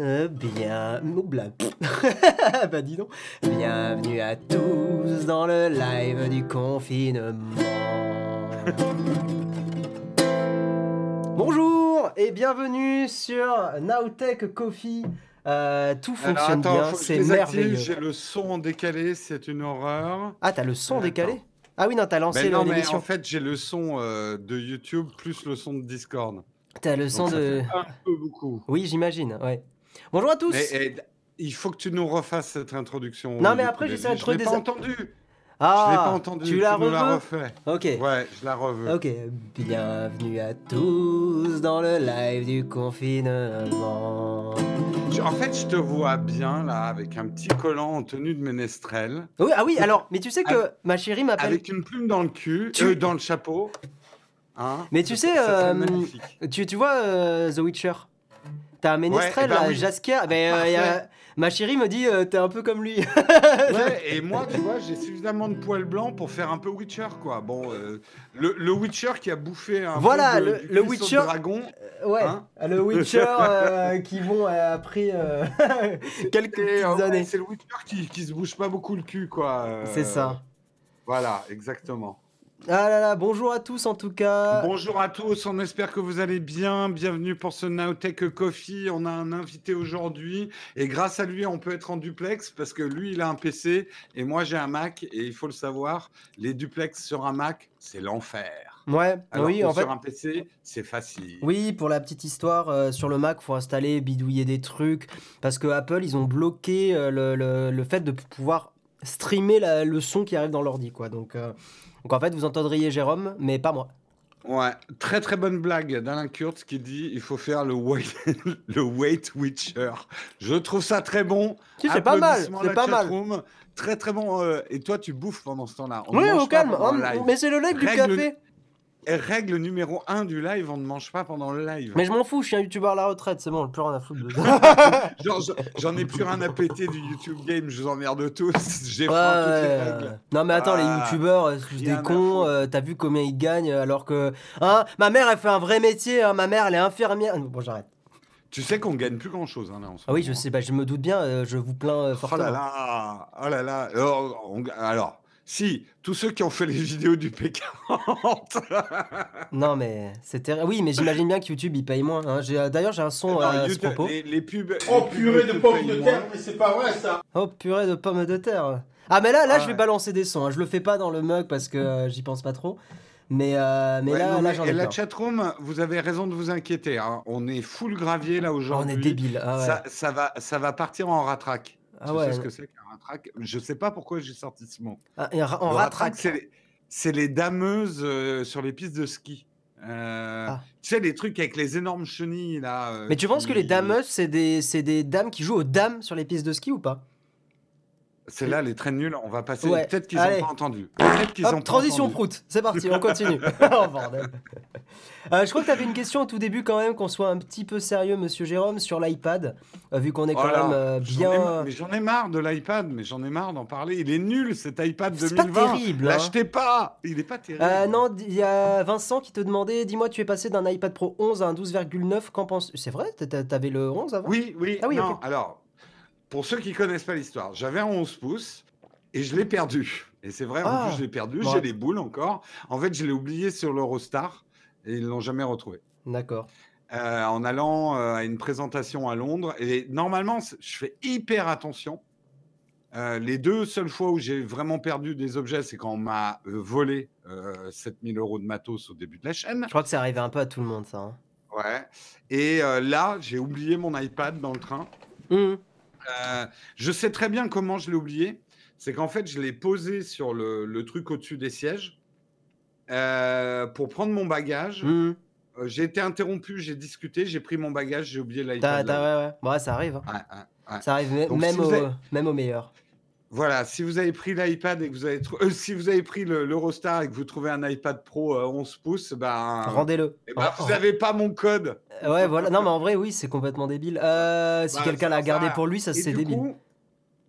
Euh, bien. Oh, blague. bah dis donc. Bienvenue à tous dans le live du confinement. Bonjour et bienvenue sur Nowtech Coffee. Euh, tout Alors, fonctionne attends, bien, c'est merveilleux. J'ai le son décalé, c'est une horreur. Ah, t'as le son Attends. décalé? Ah oui, non, t'as lancé Ben l'émission. en fait, j'ai le son euh, de YouTube plus le son de Discord. T'as le son Donc, ça de. fait un peu beaucoup. Oui, j'imagine, ouais. Bonjour à tous et, il faut que tu nous refasses cette introduction. Non, mais après, coup, j'essaierai de Je trouver l'ai des- pas entendu. Ah, je l'ai pas entendu. Tu la refais. Ok. Ouais, je la reveux. Ok, bienvenue à tous dans le live du confinement. Je- En fait, je te vois bien là, avec un petit collant en tenue de ménestrel, Oui, ah oui, alors, mais tu sais que ma chérie m'appelle. avec une plume dans le cul, Tu- euh, dans le chapeau. Hein Mais tu sais, euh, magnifique. Tu, tu vois euh, The Witcher? T'as un ménestrel, eh ben là, oui. Jaskier. Ben, euh, y a- Ma chérie me dit, euh, t'es un peu comme lui. Ouais, et moi, tu vois, j'ai suffisamment de poils blancs pour faire un peu Witcher, quoi. Bon, euh, le, le Witcher qui a bouffé un Voilà, peu de, le- du le Witcher- dragon. ouais, Hein le Witcher euh, qui vont euh, après euh, quelques petites euh, ouais, années. c'est le Witcher qui, qui se bouge pas beaucoup le cul, quoi. euh, C'est ça. Voilà, exactement. Ah là là, bonjour à tous en tout cas. Bonjour à tous, on espère que vous allez bien. Bienvenue pour ce Nowtech Coffee. On a un invité aujourd'hui et grâce à lui, on peut être en duplex parce que lui, il a un PC et moi, j'ai un Mac. Et il faut le savoir, les duplex sur un Mac, c'est l'enfer. Ouais, Alors oui, que en fait. sur un PC, c'est facile. Oui, pour la petite histoire, euh, sur le Mac, faut installer, bidouiller des trucs, parce que Apple, ils ont bloqué euh, le, le- le fait de pouvoir streamer la- le son qui arrive dans l'ordi, quoi. Donc, euh, donc en fait, vous entendriez Jérôme, mais pas moi. Ouais, très très bonne blague d'Alain Kurtz qui dit il faut faire le wait, le Witcher. Je trouve ça très bon. Si, c'est pas mal, c'est pas mal. Très très bon. euh, et toi, tu bouffes pendant ce temps-là. On Oui, au calme, hein, live. mais c'est le live du café. Règle numéro 1 du live, on ne mange pas pendant le live. Mais je m'en fous, je suis un youtubeur à la retraite, c'est bon, plus rien à foutre. de- Genre, je- J'en ai plus rien à péter du YouTube Game, je vous emmerde tous. J'ai Ouais, toutes les ouais. Non mais attends, les Ah, youtubeurs, euh, c'est des cons, euh, t'as vu combien ils gagnent alors que... Hein, ma mère elle fait un vrai métier, hein, ma mère elle est infirmière... Bon j'arrête. Tu sais qu'on gagne plus grand chose hein, là en ce Ah oui moment. je sais, bah, je me doute bien, euh, je vous plains euh, Oh fortement. là là, oh là là. Alors, on- alors, si, tous ceux qui ont fait les vidéos du P40. Non mais c'est terrible. Oui mais j'imagine bien que YouTube il paye moins. hein. Euh, D'ailleurs j'ai un son Non, à ce propos. les, les pubs. Oh les pubs purée de pommes de moins. terre, mais c'est pas vrai ça Oh purée de pommes de terre. Ah mais là, là Ah je vais ouais. balancer des sons. hein. Je le fais pas dans le mug parce que euh, j'y pense pas trop. Mais, euh, mais Ouais, là, non, là j'en et ai la peur. chatroom, vous avez raison de vous inquiéter. hein. On est full gravier là aujourd'hui. on est débile. Ah ouais. ça, ça va, ça va partir en ratraque. Ah tu ouais. sais ce que c'est qu'un ratraque Je sais pas pourquoi j'ai sorti ce mot. Ah, et ra- on Le rattraque. c'est les, dameuses euh, sur les pistes de ski. Euh, Ah. Tu sais, les trucs avec les énormes chenilles là. euh, Mais tu penses que les dameuses, c'est des, c'est des dames qui jouent aux dames sur les pistes de ski ou pas? C'est là les trains nuls, on va passer. Ouais, Peut-être qu'ils n'ont pas entendu. Peut-être qu'ils Hop, ont pas transition entendu. prout, c'est parti, on continue. oh bordel. Euh, je crois que tu avais une question au tout début quand même, qu'on soit un petit peu sérieux, monsieur Jérôme, sur l'iPad, euh, vu qu'on est quand Oh même euh, bien... mais j'en ai marre de l'iPad, mais j'en ai marre d'en parler. Il est nul cet iPad C'est pas 2020. terrible, hein. L'achetez pas. Il est pas terrible. Euh, non, il y a Vincent qui te demandait, dis-moi, tu es passé d'un iPad Pro 11 à un 12,9, qu'en penses C'est vrai? T'a- T'avais le 11 avant? Oui, oui. Ah oui, non, alors, pour ceux qui connaissent pas l'histoire, j'avais un 11 pouces et je l'ai perdu. Et c'est vrai, Ah. en plus, je l'ai perdu. J'ai les boules encore. En fait, je l'ai oublié sur l'Eurostar et ils l'ont jamais retrouvé. D'accord. Euh, en allant euh, à une présentation à Londres. Et normalement, je fais hyper attention. Euh, les deux seules fois où j'ai vraiment perdu des objets, c'est quand on m'a volé euh, 7000 euros de matos au début de la chaîne. Je crois que c'est arrivé un peu à tout le monde, ça. hein. Ouais. Et là, j'ai oublié mon iPad dans le train. Hum, Euh, je sais très bien comment je l'ai oublié. C'est qu'en fait, je l'ai posé sur le, le truc au-dessus des sièges euh, pour prendre mon bagage. hum. Euh, j'ai été interrompu, j'ai discuté, j'ai pris mon bagage, j'ai oublié l'iPad. t'as- là-haut. ouais, ouais. Ça arrive. hein. Ouais, ouais, ouais. Ça arrive Donc, même, si au, avez- même au meilleur. Voilà, si vous avez pris l'iPad et que vous avez euh, si vous avez pris le- l'Eurostar et que vous trouvez un iPad Pro euh, 11 pouces, ben, Rendez-le. eh ben, vous n'avez pas mon code. Ouais, voilà. Non, mais en vrai, oui, c'est complètement débile. Euh, si Bah, quelqu'un l'a gardé ça- pour lui, ça c'est débile. coup,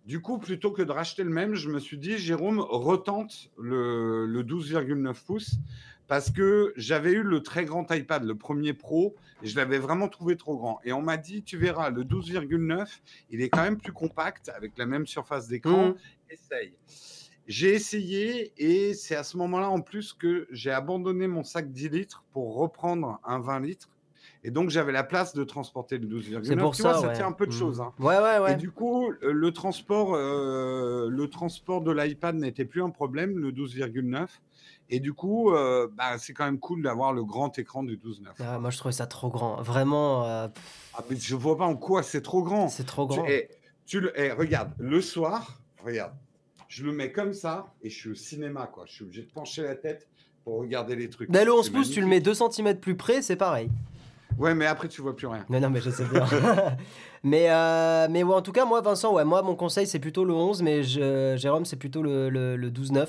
Du coup, plutôt que de racheter le même, je me suis dit, Jérôme, retente le, le 12,9 pouces parce que j'avais eu le très grand iPad, le premier Pro, et je l'avais vraiment trouvé trop grand. Et on m'a dit, tu verras, le 12,9, il est quand même plus compact, avec la même surface d'écran. Mhm. Essaye. J'ai essayé, et c'est à ce moment-là en plus que j'ai abandonné mon sac 10 litres pour reprendre un 20 litres. Et donc, j'avais la place de transporter le 12,9. C'est pour tu ça, vois, ça ouais. tient un peu de Mhm. choses. hein. Ouais, ouais, Et ouais. du coup, euh, le transport, euh, le transport de l'iPad n'était plus un problème, le 12,9. Et du coup, euh, bah, c'est quand même cool d'avoir le grand écran du 12,9. Ah, moi, je trouvais ça trop grand. Vraiment, euh, Ah, mais je vois pas en quoi c'est trop grand. c'est trop Tu, grand. tu le, eh, regarde, le soir, regarde, je le mets comme ça et je suis au cinéma, quoi. Je suis obligé de pencher la tête pour regarder les trucs. Mais le 11 C'est pouces, tu le mets magnifique. 2 cm plus près, c'est pareil. Ouais, mais après, tu vois plus rien. Non, non, mais je sais bien. mais, euh, mais ouais, en tout cas, moi, Vincent, ouais, moi, mon conseil, c'est plutôt le 11, mais je- Jérôme, c'est plutôt le, le, le 12-9.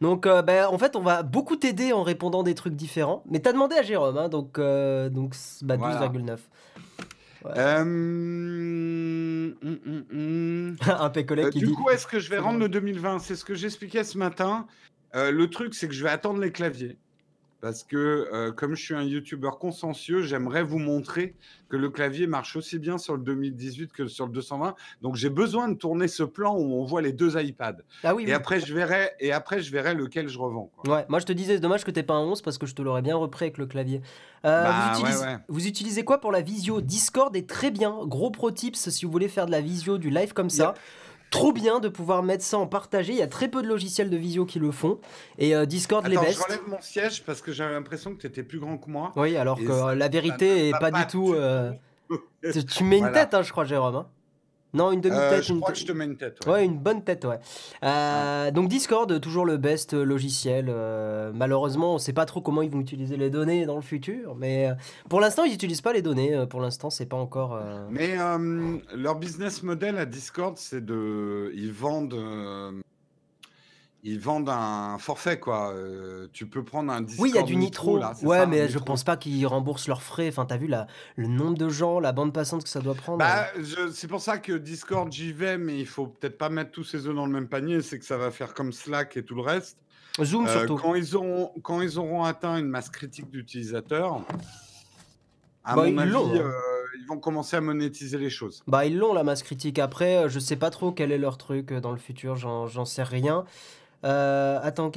Donc, euh, ben, en fait, on va beaucoup t'aider en répondant des trucs différents. Mais t'as demandé à Jérôme, hein, donc, euh, donc bah, Voilà. 12,9. Euh, hum, hum, hum, hum. Un pécolec Euh, qui du dit. coup, est-ce que je vais rendre le 2020 C'est ce que j'expliquais ce matin. Euh, le truc, c'est que je vais attendre les claviers. Parce que, euh, comme je suis un youtubeur consciencieux, j'aimerais vous montrer que le clavier marche aussi bien sur le 2018 que sur le 220. Donc, j'ai besoin de tourner ce plan où on voit les deux iPads. Ah oui, Et oui. après, je verrai, et après, je verrai lequel je revends. quoi. Ouais, moi je te disais, dommage que t'aies pas un 11 parce que je te l'aurais bien repris avec le clavier. Euh, Bah, vous, ouais, utilisez, ouais. vous utilisez quoi pour la visio? Discord est très bien. Gros pro tips si vous voulez faire de la visio, du live comme ça. Trop bien de pouvoir mettre ça en partagé. Il y a très peu de logiciels de visio qui le font. Et euh, Discord les Attends, je best. relève mon siège parce que j'avais l'impression que tu étais plus grand que moi. Oui, alors Et que euh, la vérité est va pas, pas du tout. euh, tu, tu mets une Voilà. tête, hein, je crois, Jérôme. hein. Non, une Euh, demi-tête. je une crois te- que je te mets une tête. ouais. Ouais, une bonne tête, ouais. Euh, donc Discord, toujours le best logiciel. Euh, malheureusement, on sait pas trop comment ils vont utiliser les données dans le futur, mais euh, pour l'instant, ils n'utilisent pas les données. Pour l'instant, c'est pas encore. Mais leur business model à Discord, c'est de. Ils vendent. Euh, Ils vendent un forfait, quoi. Euh, tu peux prendre un Discord. Oui, il y a du nitro. là, ouais, ça, mais je pense pas qu'ils remboursent leurs frais. Enfin, t'as vu la, le nombre de gens, la bande passante que ça doit prendre. Bah, je- c'est pour ça que Discord, j'y vais, mais il faut peut-être pas mettre tous ses œufs dans le même panier. C'est que ça va faire comme Slack et tout le reste. Zoom Euh, surtout. quand, ils auront, quand ils auront atteint une masse critique d'utilisateurs, à Bah, mon ils avis, hein. euh, ils vont commencer à monétiser les choses. Bah, ils l'ont la masse critique. Après, euh, je sais pas trop quel est leur truc euh, dans le futur, j'en sais rien. Euh, attends,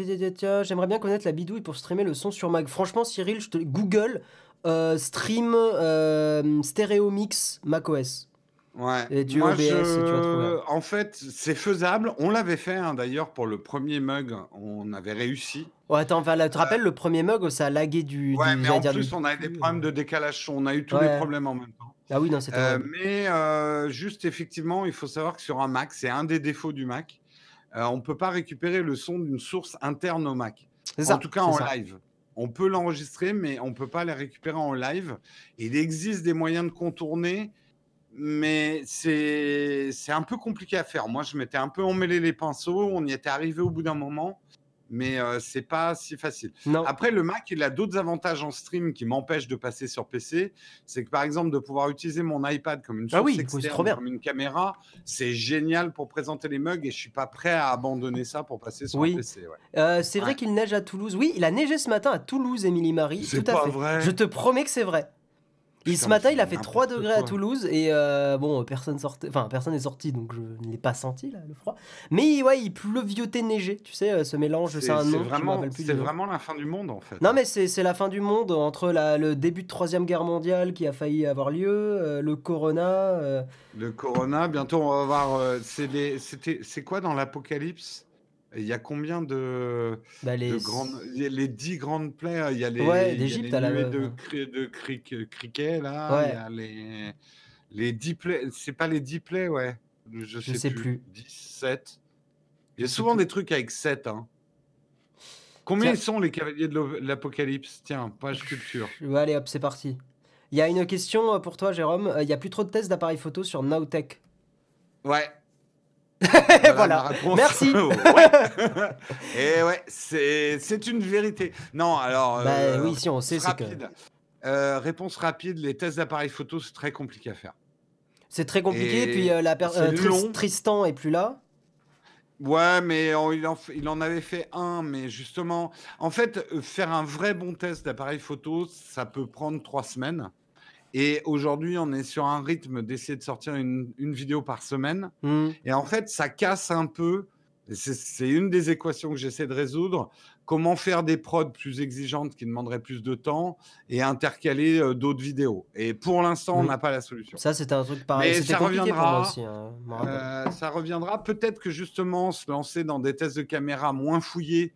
j'aimerais bien connaître la bidouille pour streamer le son sur Mac. Franchement, Cyril, je te Google euh, stream euh, stéréo mix macOS. Ouais. Et tu Moi, OBS, et tu vas trouver. je... En fait, c'est faisable. On l'avait fait hein, d'ailleurs pour le premier mug. On avait réussi. Oh, attends, enfin, là, tu te rappelles le premier mug, ça a lagué du. Ouais, du- mais en plus, du- on a des problèmes de décalage. On a eu tous Ouais. les problèmes en même temps. Ah oui, non, c'était. Euh, mais euh, juste effectivement, il faut savoir que sur un Mac, c'est un des défauts du Mac. Euh, on ne peut pas récupérer le son d'une source interne au Mac. Ça. en tout cas en ça. live. On peut l'enregistrer, mais on ne peut pas les récupérer en live. Il existe des moyens de contourner, mais c'est c'est un peu compliqué à faire. Moi, je m'étais un peu emmêlé les pinceaux. On y était arrivé au bout d'un moment, mais euh, c'est pas si facile. Non. Après, le Mac, il a d'autres avantages en stream qui m'empêchent de passer sur PC. C'est que par exemple, de pouvoir utiliser mon iPad comme une Ah source oui, externe, comme une caméra, c'est génial pour présenter les mugs et je suis pas prêt à abandonner ça pour passer sur Oui. un PC. ouais. Euh, c'est vrai qu'il neige à Toulouse. Oui, il a neigé ce matin à Toulouse, Émilie Marie. C'est à pas fait. vrai. Je te promets que c'est vrai. Et ce matin, il a fait 3 n'importe degrés à. Toulouse et euh, bon, personne sortait, enfin personne n'est sorti, donc je ne l'ai pas senti là, le froid. Mais ouais, il pleuviotait neigé, tu sais, euh, ce mélange, C'est un nom, c'est vraiment la fin du monde en fait. Non mais c'est la fin du monde entre la- le début de troisième guerre mondiale qui a failli avoir lieu, euh, le corona. euh, Le Corona, bientôt on va voir. c'est les- c'était- c'est quoi dans l'apocalypse? Il y a combien de, bah, les... de grandes, les dix grandes plaies Il y a les, Ouais, à la- de, cri- de cric- criquets là. Ouais. Il y a les, les dix plaies. C'est pas les dix plaies, ouais. Je, Je sais plus. 10, 7. Il y a sais souvent plus. des trucs avec 7. Hein. Combien Tiens. sont les cavaliers de l'apocalypse? Tiens, page culture. Ouais, allez hop, c'est parti. Il y a une question euh, pour toi, Jérôme. Euh, Il y a plus trop de tests d'appareils photo sur Nowtech. Ouais. Voilà. Merci. Et ouais, c'est une vérité. Non, alors. Bah euh, oui, si on sait, c'est que. Euh, réponse rapide, les tests d'appareil photo, c'est très compliqué à faire. c'est très compliqué. Et puis euh, la per- c'est Tris- long. Tristan est plus là. Ouais, mais on- il en, il en avait fait un, mais justement, en fait, faire un vrai bon test d'appareil photo, ça peut prendre trois semaines. Et aujourd'hui, on est sur un rythme d'essayer de sortir une, une vidéo par semaine. Hmm. Et en fait, ça casse un peu. C'est une des équations que j'essaie de résoudre. Comment faire des prods plus exigeantes qui demanderaient plus de temps et intercaler euh, d'autres vidéos. Et pour l'instant, on Oui. n'a pas la solution. Ça, c'était un truc pareil. Mais ça reviendra. aussi. hein. Euh, ça reviendra. Peut-être que justement, se lancer dans des tests de caméra moins fouillés,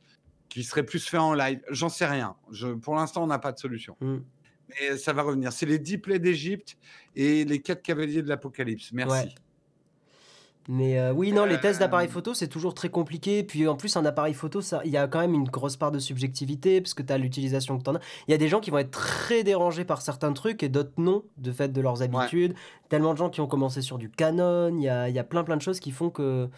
qui seraient plus faits en live, j'en sais rien. Je, pour l'instant, on n'a pas de solution. Hmm. Mais ça va revenir. C'est les 10 plaies d'Égypte et les 4 cavaliers de l'Apocalypse. Merci. Ouais. Mais euh, oui, non, les tests d'appareil Euh, photo, c'est toujours très compliqué. Puis en plus, un appareil photo, il y a quand même une grosse part de subjectivité, parce que tu as l'utilisation que tu en as. Il y a des gens qui vont être très dérangés par certains trucs et d'autres non, de fait de leurs habitudes. Tellement de gens qui ont commencé sur du Canon. Il y a, il y a plein plein de choses qui font que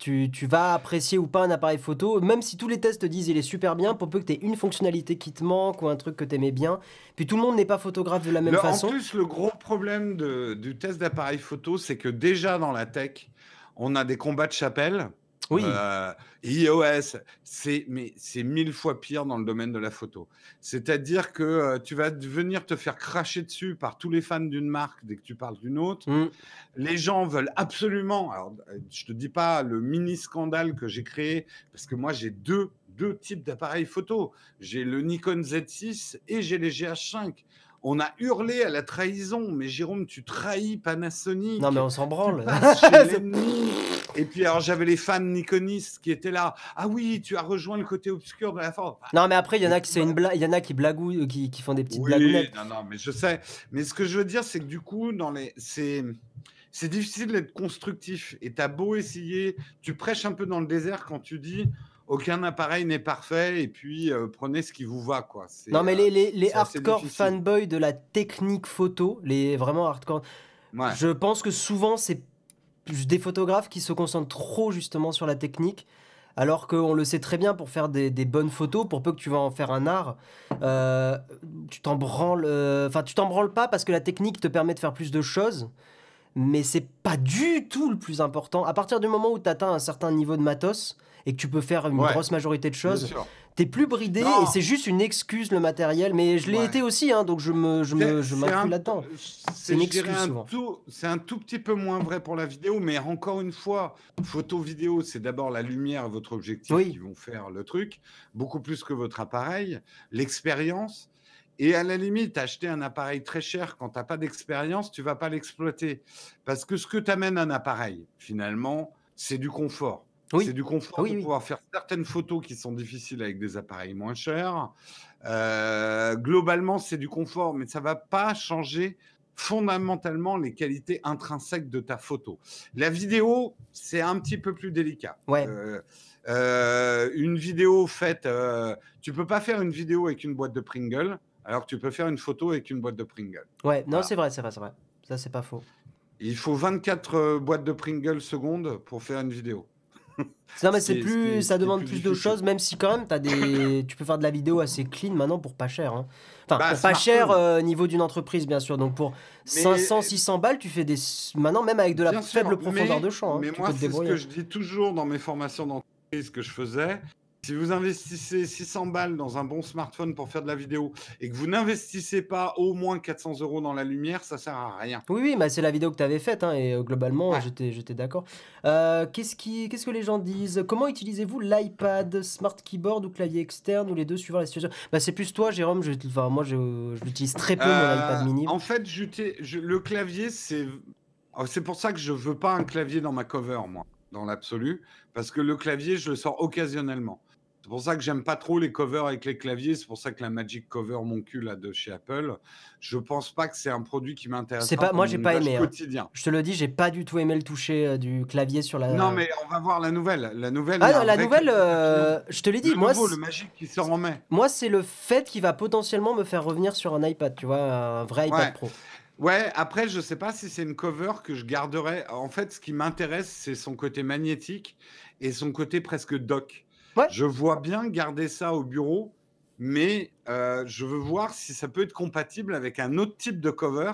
tu, tu vas apprécier ou pas un appareil photo. Même si tous les tests te disent il est super bien, pour peu que tu aies une fonctionnalité qui te manque ou un truc que tu aimais bien. Puis tout le monde n'est pas photographe de la même Le- façon. En plus, le gros problème de- du test d'appareil photo, c'est que déjà dans la tech, on a des combats de chapelle. Oui. Euh, iOS, c'est mais c'est mille fois pire dans le domaine de la photo. C'est-à-dire que euh, tu vas venir te faire cracher dessus par tous les fans d'une marque dès que tu parles d'une autre. Hmm. Les gens veulent absolument. Alors, euh, je te dis pas le mini scandale que j'ai créé parce que moi j'ai deux deux types d'appareils photo. J'ai le Nikon Z6 et j'ai les GH5. On a hurlé à la trahison, mais Jérôme, tu trahis Panasonic. Non, mais on s'en branle. passes chez l'ennemi. Et puis alors j'avais les fans Nikonistes qui étaient là. Ah oui, tu as rejoint le côté obscur de la force. Non, mais après, il y en a qui une blague, il y en a qui blagouillent, qui, qui font des petites Oui, blagounettes. non, non, mais je sais. Mais ce que je veux dire, c'est que du coup, dans les, c'est, c'est difficile d'être constructif. Et t'as beau essayer, tu prêches un peu dans le désert quand tu dis aucun appareil n'est parfait et puis euh, prenez ce qui vous va, quoi. Non, mais euh, les, hardcore fanboys de la technique photo, les vraiment hardcore, ouais. je pense que souvent, c'est des photographes qui se concentrent trop justement sur la technique. Alors qu'on le sait très bien pour faire des, des bonnes photos, pour peu que tu vas en faire un art, euh, tu t'en branles. euh, Enfin, tu t'en branles pas parce que la technique te permet de faire plus de choses, mais c'est pas du tout le plus important. À partir du moment où tu atteins un certain niveau de matos et que tu peux faire une Ouais. grosse majorité de choses. T'es plus bridé Non. et c'est juste une excuse le matériel, mais je l'ai Ouais. été aussi, hein, donc je me, je me, je C'est m'inclus un- là-dedans. C'est une excuse, C'est un tout petit peu moins vrai pour la vidéo, mais encore une fois, photo vidéo, c'est d'abord la lumière votre objectif Oui. qui vont faire le truc, beaucoup plus que votre appareil, l'expérience. Et à la limite, acheter un appareil très cher quand tu n'as pas d'expérience, tu vas pas l'exploiter. Parce que ce que t'amène un appareil, finalement, c'est du confort. Oui. C'est du confort Oui, pour oui. pouvoir faire certaines photos qui sont difficiles avec des appareils moins chers. Euh, globalement, c'est du confort, mais ça va pas changer fondamentalement les qualités intrinsèques de ta photo. La vidéo, c'est un petit peu plus délicat. Ouais. Euh, euh, une vidéo faite, tu peux pas faire une vidéo avec une boîte de Pringle, alors que tu peux faire une photo avec une boîte de Pringle. Ouais, non, Voilà. c'est vrai, c'est vrai, c'est vrai. Ça, c'est pas faux. Il faut 24 euh, boîtes de Pringle secondes pour faire une vidéo. Non, mais Ce c'est plus, ça demande plus plus de choses, même si quand même, as des... tu peux faire de la vidéo assez clean maintenant pour pas cher. hein. Enfin, Bah, pour pas cher euh, niveau d'une entreprise, bien sûr. Donc pour Mais- 500, 600 balles, tu fais des. Maintenant, même avec de la Bien sûr, faible profondeur mais- de champ, hein, Mais moi, c'est ce que je dis toujours dans mes formations d'entreprise que je faisais. Si vous investissez 600 balles dans un bon smartphone pour faire de la vidéo et que vous n'investissez pas au moins 400 euros dans la lumière, ça sert à rien. Oui, oui, bah, c'est la vidéo que tu avais faite, hein, et euh, globalement, Ouais. j'étais, d'accord. Euh, qu'est-ce, qui, qu'est-ce que les gens disent? Comment utilisez-vous l'iPad, Smart Keyboard ou clavier externe, ou les deux suivant la situation? Bah, C'est plus toi, Jérôme, je, enfin, moi je, je l'utilise très peu, mon Euh, iPad mini. En fait, je- le clavier, c'est oh, c'est pour ça que je veux pas un clavier dans ma cover, moi, dans l'absolu, parce que le clavier, je le sors occasionnellement. C'est pour ça que j'aime pas trop les covers avec les claviers. C'est pour ça que la Magic Cover, mon cul là de chez Apple, je pense pas que c'est un produit qui m'intéresse. C'est pas- moi, j'ai pas aimé, hein. Je te le dis, j'ai pas du tout aimé le toucher euh, du clavier sur la. Non, mais on va voir la nouvelle. La nouvelle. Ah non, la nouvelle, euh, je te l'ai dit, le moi, nouveau, le Magic qui sort en mai. moi c'est le fait qui va potentiellement me faire revenir sur un iPad, tu vois, un vrai iPad Ouais. Pro. Ouais, après, je sais pas si c'est une cover que je garderai. En fait, ce qui m'intéresse, c'est son côté magnétique et son côté presque dock. Ouais. Je vois bien garder ça au bureau, mais euh, je veux voir si ça peut être compatible avec un autre type de cover.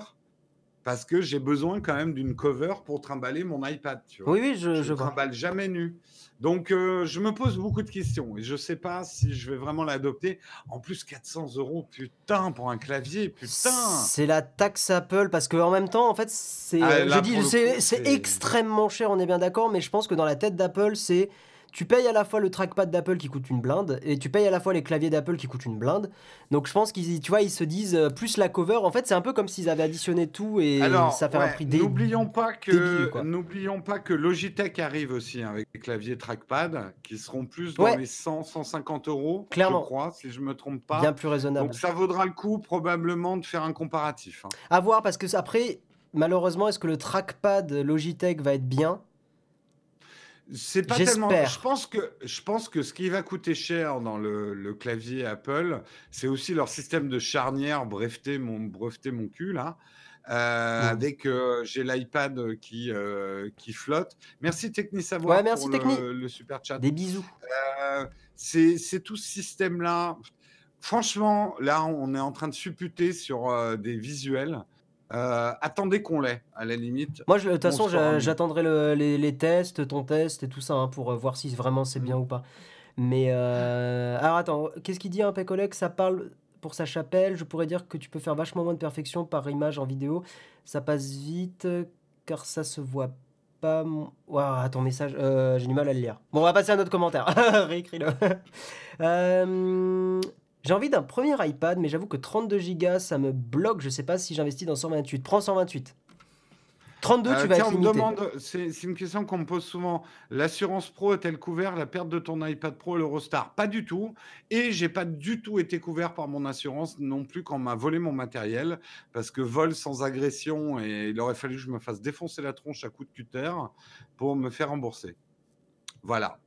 parce que j'ai besoin quand même d'une cover pour trimballer mon iPad. Tu vois. Oui, oui, je, Je je vois. trimballe jamais nu. Donc, euh, je me pose beaucoup de questions et je ne sais pas si je vais vraiment l'adopter. En plus, 400 euros, putain, pour un clavier, putain. C'est la taxe Apple parce que en même temps, en fait, c'est, Ah, euh, c'est- extrêmement cher, on est bien d'accord, mais je pense que dans la tête d'Apple, c'est tu payes à la fois le trackpad d'Apple qui coûte une blinde et tu payes à la fois les claviers d'Apple qui coûtent une blinde. Donc je pense qu'ils, tu vois, ils se disent euh, plus la cover. En fait, c'est un peu comme s'ils avaient additionné tout et Alors, ça fait un prix dé- n'oublions pas que n'oublions pas que Logitech arrive aussi hein, avec des claviers trackpad qui seront plus dans Ouais. les 100 150 euros, Clairement. je crois, si je me trompe pas. bien plus raisonnable. Donc ça vaudra le coup probablement de faire un comparatif. hein. À voir parce que après, malheureusement, est-ce que le trackpad Logitech va être bien? C'est pas tellement. Je pense que je pense que ce qui va coûter cher dans le, le clavier Apple, c'est aussi leur système de charnière breveté mon breveté mon cul là. Euh. Avec euh, j'ai l'iPad qui euh, qui flotte. Merci Technisavoir Ouais, merci, pour Techni. le, le super chat. Des bisous. C'est c'est tout ce système là. Franchement, là on est en train de supputer sur des visuels. Euh, attendez qu'on l'ait à la limite. Moi, de toute On façon, j'attendrai le- les, les tests, ton test et tout ça hein, pour euh, voir si vraiment c'est bien Mm. ou pas. Mais euh, alors attends, qu'est-ce qu'il dit un collègue Ça parle pour sa chapelle. Je pourrais dire que tu peux faire vachement moins de perfection par image en vidéo. Ça passe vite car ça se voit pas. Ouah, ton message, euh, j'ai du mal à le lire. Bon, on va passer à un autre commentaire. Réécris-le. Euh, j'ai envie d'un premier iPad, mais j'avoue que 32 Go, ça me bloque. Je sais pas si j'investis dans 128. Prends 128. 32, Euh, tu vas tiens, être limité. demande, c'est c'est une question qu'on me pose souvent. L'assurance pro est-elle couvert la perte de ton iPad Pro l'Eurostar? Pas du tout. Et j'ai pas du tout été couvert par mon assurance non plus quand on m'a volé mon matériel parce que vol sans agression et il aurait fallu que je me fasse défoncer la tronche à coups de cutter pour me faire rembourser. Voilà.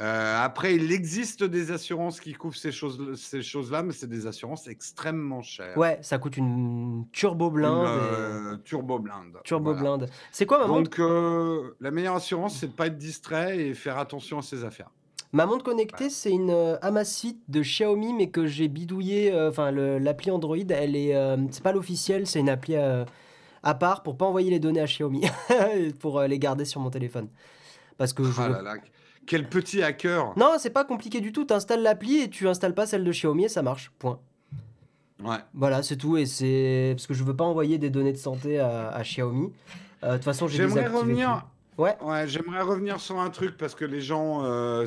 Euh, après, il existe des assurances qui couvrent ces choses, ces choses-là, mais c'est des assurances extrêmement chères. Ouais, ça coûte une turbo Une, blinde. et- euh, turbo blinde. Turbo Voilà. blinde. C'est quoi ma montre Donc, euh, la meilleure assurance, c'est de pas être distrait et faire attention à ses affaires. Ma montre connectée, c'est une euh, Amazfit de Xiaomi, mais que j'ai bidouillé. Enfin, l'appli Android, elle est. c'est pas l'officiel, c'est une appli à part pour pas envoyer les données à Xiaomi, pour les garder sur mon téléphone. Parce que je Ah veux- là là, quel petit hacker. Non, c'est pas compliqué du tout. Tu installes l'appli et tu installes pas celle de Xiaomi et ça marche. Point. Ouais. Voilà, c'est tout. Et c'est parce que je veux pas envoyer des données de santé à, à Xiaomi. Euh, De toute façon, j'ai J'aimerais revenir. tout. Ouais. Ouais, j'aimerais revenir sur un truc parce que les gens. euh,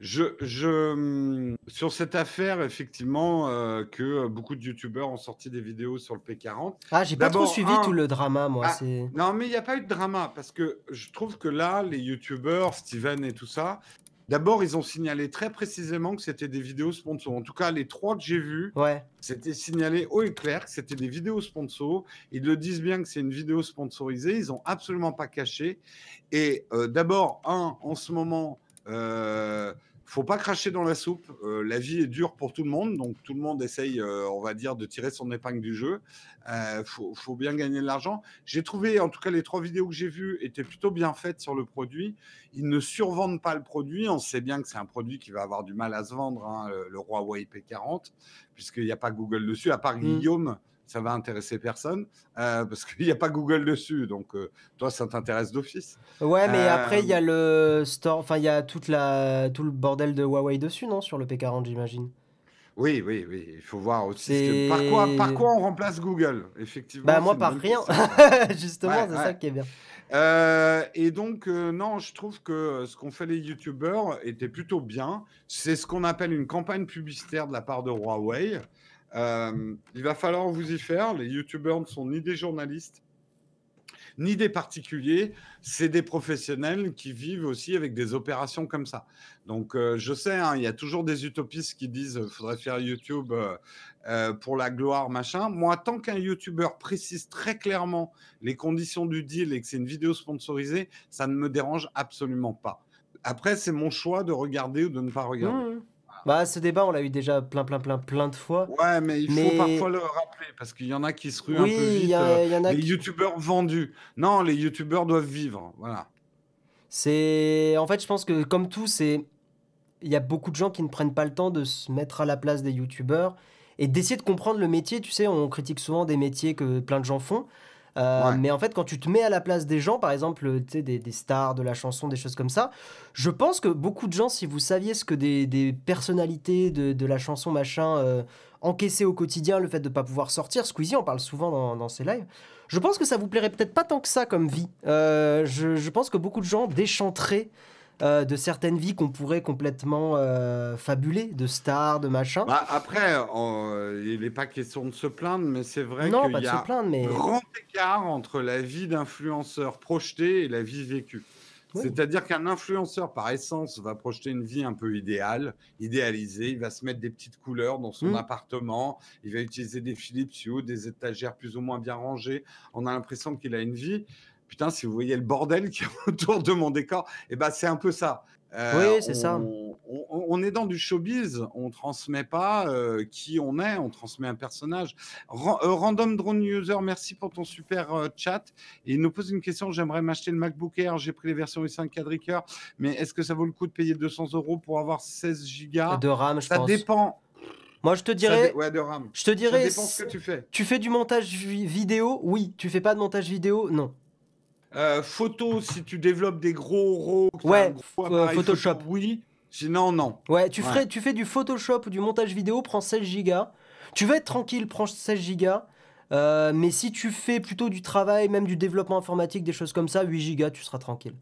je, je, hum, sur cette affaire, effectivement, euh, que beaucoup de youtubeurs ont sorti des vidéos sur le P40. Ah, j'ai pas trop suivi un- tout le drama, moi. Ah. Non, mais il n'y a pas eu de drama parce que je trouve que là, les youtubeurs, Steven et tout ça, d'abord, ils ont signalé très précisément que c'était des vidéos sponsors. En tout cas, les trois que j'ai vus, Ouais. c'était signalé haut et clair que c'était des vidéos sponsors. Ils le disent bien que c'est une vidéo sponsorisée. Ils n'ont absolument pas caché. Et euh, d'abord, un, en ce moment, euh, faut pas cracher dans la soupe. Euh, la vie est dure pour tout le monde, donc tout le monde essaye, euh, on va dire, de tirer son épingle du jeu. Euh, faut, faut bien gagner de l'argent. J'ai trouvé, en tout cas, les trois vidéos que j'ai vues étaient plutôt bien faites sur le produit. Ils ne survendent pas le produit. On sait bien que c'est un produit qui va avoir du mal à se vendre, hein, le, le Huawei P40, puisqu'il n'y a pas Google dessus, à part Mm. Guillaume. Ça va intéresser personne euh, parce qu'il n'y a pas Google dessus. Donc, euh, toi, ça t'intéresse d'office. Ouais, mais Euh, après, il y a le store, enfin, il y a toute la, tout le bordel de Huawei dessus, non, sur le P40, j'imagine? Oui, oui, oui. Il faut voir aussi. que- Par, quoi, par quoi on remplace Google Effectivement. Bah, moi, par rien. Justement, Ouais, c'est ouais. ça qui est bien. Euh, et donc, euh, non, je trouve que ce qu'ont fait les youtubeurs était plutôt bien. C'est ce qu'on appelle une campagne publicitaire de la part de Huawei. Euh, il va falloir vous y faire. Les youtubeurs ne sont ni des journalistes, ni des particuliers. C'est des professionnels qui vivent aussi avec des opérations comme ça. Donc, euh, je sais, hein, il y a toujours des utopistes qui disent qu'il faudrait faire YouTube euh, euh, pour la gloire, machin. Moi, tant qu'un youtubeur précise très clairement les conditions du deal et que c'est une vidéo sponsorisée, ça ne me dérange absolument pas. Après, c'est mon choix de regarder ou de ne pas regarder. Bah, ce débat, on l'a eu déjà plein, plein, plein, plein de fois. Ouais, mais il Mais- faut parfois le rappeler parce qu'il y en a qui se ruent Oui, un peu il vite. y, a- euh, y en a les qui- youtubeurs vendus. Non, les youtubeurs doivent vivre. Voilà. C'est. En fait, je pense que, comme tout, c'est. Il y a beaucoup de gens qui ne prennent pas le temps de se mettre à la place des youtubeurs et d'essayer de comprendre le métier. Tu sais, on critique souvent des métiers que plein de gens font. Euh, Ouais. Mais en fait, quand tu te mets à la place des gens, par exemple, tu sais, des, des stars de la chanson, des choses comme ça, je pense que beaucoup de gens, si vous saviez ce que des, des personnalités de, de la chanson, machin, euh, encaissaient au quotidien, le fait de ne pas pouvoir sortir, Squeezie en parle souvent dans, dans ses lives, je pense que ça vous plairait peut-être pas tant que ça comme vie. Euh, je, je pense que beaucoup de gens déchanteraient euh, de certaines vies qu'on pourrait complètement euh, fabuler, de stars, de machin. Bah, après, euh, il n'est pas question de se plaindre, mais c'est vrai qu'il y a mais... grand écart entre la vie d'influenceur projeté et la vie vécue. Oui. C'est-à-dire qu'un influenceur, par essence, va projeter une vie un peu idéale, idéalisée. Il va se mettre des petites couleurs dans son Mm. appartement. Il va utiliser des Philips Hue, des étagères plus ou moins bien rangées. On a l'impression qu'il a une vie. Putain, si vous voyez le bordel qui est autour de mon décor, eh ben, c'est un peu ça. Euh, Oui, c'est ça. on- est dans du showbiz. On transmet pas euh, qui on est. On transmet un personnage. Ran- euh, Random Drone User, merci pour ton super chat. Et il nous pose une question. J'aimerais m'acheter le MacBook Air. J'ai pris les versions i5 quadricœur. Mais est-ce que ça vaut le coup de payer 200 euros pour avoir 16 gigas? De RAM, je Ça pense. dépend. Moi, je te Ça dirais, ouais, de RAM. je te Ça dirais, dépend ce que tu fais. tu fais du montage vi- vidéo, oui. Tu fais pas de montage vidéo, non. Euh, photo, si tu dévelottes des gros RAW, Ouais, gros euh, appareil Photoshop. photo, oui. Sinon, non. Ouais, tu, Ouais. ferais, tu fais du Photoshop ou du montage vidéo, prends 16 gigas. Tu vas être tranquille, prends 16 gigas. Euh, mais si tu fais plutôt du travail, même du développement informatique, des choses comme ça, 8 gigas, tu seras tranquille.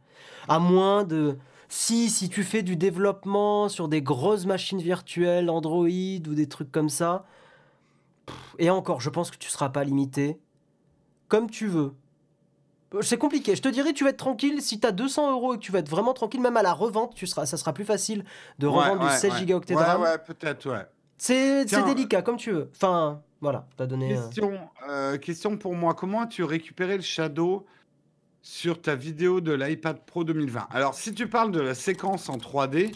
À moins de... Si, si tu fais du développement sur des grosses machines virtuelles, Android ou des trucs comme ça, et encore, je pense que tu seras pas limité. Comme tu veux. Euh, C'est compliqué. Je te dirais, tu vas être tranquille. Si tu as 200 euros et que tu vas être vraiment tranquille, même à la revente, tu seras, ça sera plus facile de revendre Ouais, du ouais, 16 ouais. gigaoctets de Ouais, RAM. ouais, peut-être, ouais. C'est délicat, comme tu veux. Enfin, voilà, t'as donné. euh, Question, euh, question pour moi. Comment as-tu récupéré le Shadow sur ta vidéo de l'iPad Pro 2020 Alors, si tu parles de la séquence en 3D,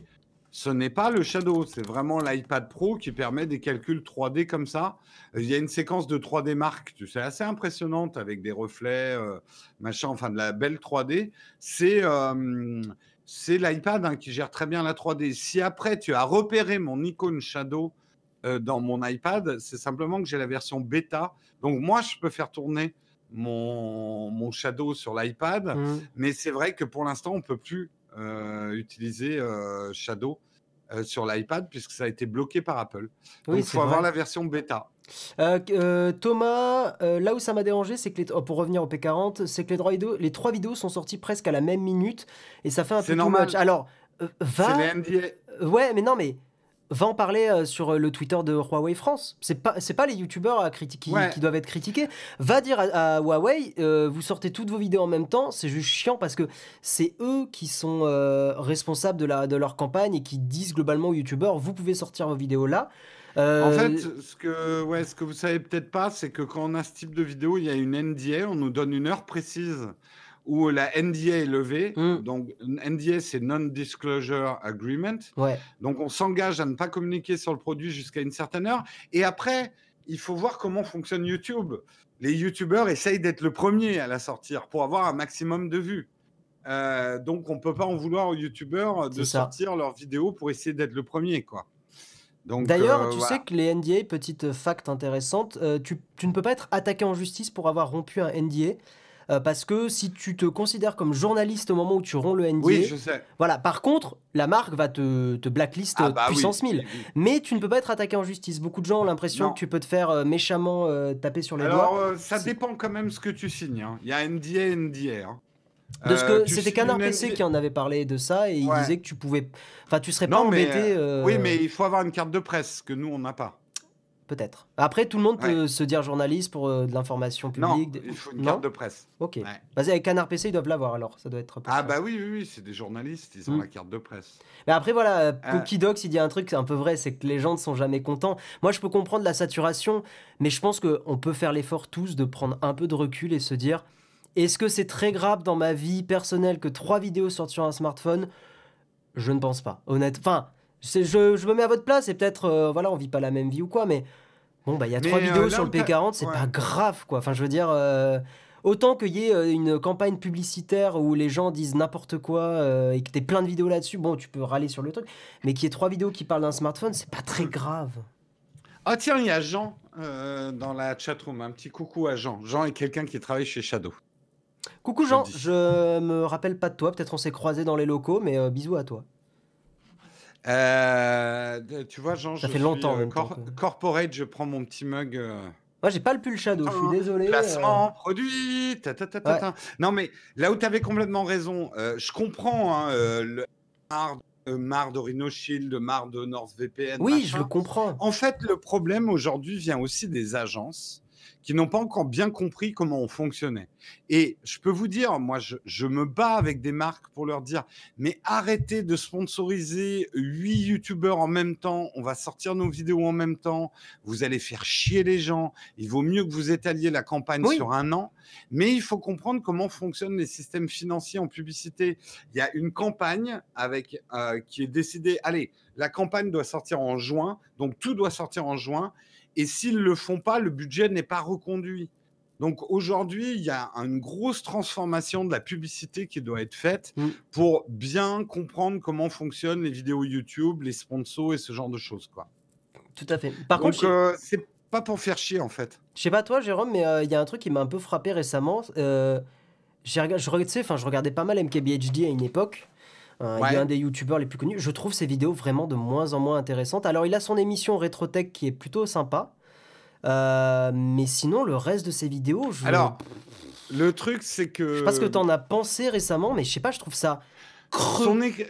ce n'est pas le Shadow, c'est vraiment l'iPad Pro qui permet des calculs 3D comme ça. Il y a une séquence de 3D Mark, tu sais, assez impressionnante avec des reflets, euh, machin, enfin de la belle 3D. C'est euh, c'est l'iPad hein, qui gère très bien la 3D. Si après tu as repéré mon icône Shadow euh, dans mon iPad, c'est simplement que j'ai la version bêta. Donc moi, je peux faire tourner mon, mon Shadow sur l'iPad, hmm. mais c'est vrai que pour l'instant, on ne peut plus utiliser euh, Shadow euh, sur l'iPad puisque ça a été bloqué par Apple. Donc il faut avoir la version bêta. Euh, euh, Thomas, euh, là où ça m'a dérangé, c'est que les, oh, pour revenir au P40, c'est que les trois, vidéos, les trois vidéos sont sorties presque à la même minute et ça fait un peu too normal. much. Alors, euh, va. C'est les NDA. Euh, Ouais, mais non, mais va en parler euh, sur euh, le Twitter de Huawei France. C'est pas, c'est pas les youtubeurs à critiquer Ouais. qui doivent être critiqués. Va dire à, à Huawei, euh, vous sortez toutes vos vidéos en même temps. C'est juste chiant parce que c'est eux qui sont euh, responsables de, la, de leur campagne et qui disent globalement aux youtubeurs, vous pouvez sortir vos vidéos là. Euh, En fait, ce que, ouais, ce que vous savez peut-être pas, c'est que quand on a ce type de vidéo, il y a une NDA, on nous donne une heure précise où la NDA est levée. Mm. Donc, NDA, c'est Non-Disclosure Agreement. ouais. Donc, on s'engage à ne pas communiquer sur le produit jusqu'à une certaine heure. Et après, il faut voir comment fonctionne YouTube. Les YouTubeurs essayent d'être le premier à la sortir pour avoir un maximum de vues. Euh, donc, on peut pas en vouloir aux YouTubeurs de sortir leurs vidéos pour essayer d'être le premier, quoi. D'ailleurs, euh, tu voilà. sais que les NDA, petite fact intéressante, euh, tu, tu ne peux pas être attaqué en justice pour avoir rompu un NDA. Euh, parce que si tu te considères comme journaliste au moment où tu romps le NDA, Oui, je sais. voilà. Par contre, la marque va te, te blacklist Ah bah oui, puissance 1000. oui, oui. Mais tu ne peux pas être attaqué en justice. Beaucoup de gens ont l'impression que tu peux te faire euh, méchamment euh, taper sur les Alors, doigts. euh, ça dépend quand même ce que tu signes. hein. Il y a NDA, NDA. hein. De ce que c'était Canard PC NDA qui en avait parlé de ça et il Ouais. disait que tu pouvais, enfin, tu serais pas Non, mais, embêté. euh, Oui, mais il faut avoir une carte de presse que nous, on n'a pas. Peut-être. Après, tout le monde Ouais. peut se dire journaliste pour euh, de l'information Non, publique. des- il faut une Non carte de presse. Ok. Ouais. Vas-y, avec Canard PC, ils doivent l'avoir alors. Ça doit être. Ah bah oui, oui, oui, c'est des journalistes, ils ont Mm. la carte de presse. Mais après, voilà, euh, Euh. Pokidox, il dit un truc, c'est un peu vrai, c'est que les gens ne sont jamais contents. Moi, je peux comprendre la saturation, mais je pense qu'on peut faire l'effort tous de prendre un peu de recul et se dire est-ce que c'est très grave dans ma vie personnelle que trois vidéos sortent sur un smartphone? Je ne pense pas. Honnête. Enfin, je, je me mets à votre place et peut-être, euh, voilà, on vit pas la même vie ou quoi, mais bon, bah, il y a Mais, trois euh, vidéos sur le t'as- P40, c'est ouais. pas grave, quoi. Enfin, je veux dire. euh, Autant qu'il y ait euh, une campagne publicitaire où les gens disent n'importe quoi et que t'aies plein de vidéos là-dessus, bon, tu peux râler sur le truc, mais qu'il y ait trois vidéos qui parlent d'un smartphone, c'est pas très grave. Ah tiens, il y a Jean dans la chatroom. Un petit coucou à Jean. Jean est quelqu'un qui travaille chez Shadow. Coucou Jean, je me rappelle pas de toi, peut-être on s'est croisés dans les locaux, mais bisous à toi. Euh, tu vois, Jean, Ça je fait suis, longtemps, euh, cor- temps corporate, je prends mon petit mug. euh, Moi j'ai pas le pull Shadow, je suis désolé. euh, Placement, produit, ta, ta, ta, ta, Ouais. ta. Non, mais là où tu avais complètement raison, euh, je comprends hein, euh, le marre, euh, marre de Rhino Shield, marre de NordVPN. Oui, machin. je le comprends. En fait, le problème aujourd'hui vient aussi des agences qui n'ont pas encore bien compris comment on fonctionnait. Et je peux vous dire, moi, je, je me bats avec des marques pour leur dire, mais arrêtez de sponsoriser huit youtubeurs en même temps, on va sortir nos vidéos en même temps, vous allez faire chier les gens, il vaut mieux que vous étaliez la campagne Oui. sur un an, mais il faut comprendre comment fonctionnent les systèmes financiers en publicité. Il y a une campagne avec, euh, qui est décidée, allez, la campagne doit sortir en juin, donc tout doit sortir en juin. Et s'ils ne le font pas, le budget n'est pas reconduit. Donc aujourd'hui, il y a une grosse transformation de la publicité qui doit être faite Mm. pour bien comprendre comment fonctionnent les vidéos YouTube, les sponsors et ce genre de choses. Quoi. Tout à fait. Par Donc contre, euh, c'est pas pour faire chier en fait. Je sais pas toi, Jérôme, mais euh, il y a un truc qui m'a un peu frappé récemment. Euh, je regardais pas mal MKBHD à une époque. Euh, Il est un des youtubeurs les plus connus. Je trouve ses vidéos vraiment de moins en moins intéressantes. Alors, il a son émission Retrotech qui est plutôt sympa. Euh, mais sinon, le reste de ses vidéos, je, Alors, le truc, c'est que. je sais pas ce que t'en as pensé récemment, mais je sais pas, je trouve ça creux. Son, éc-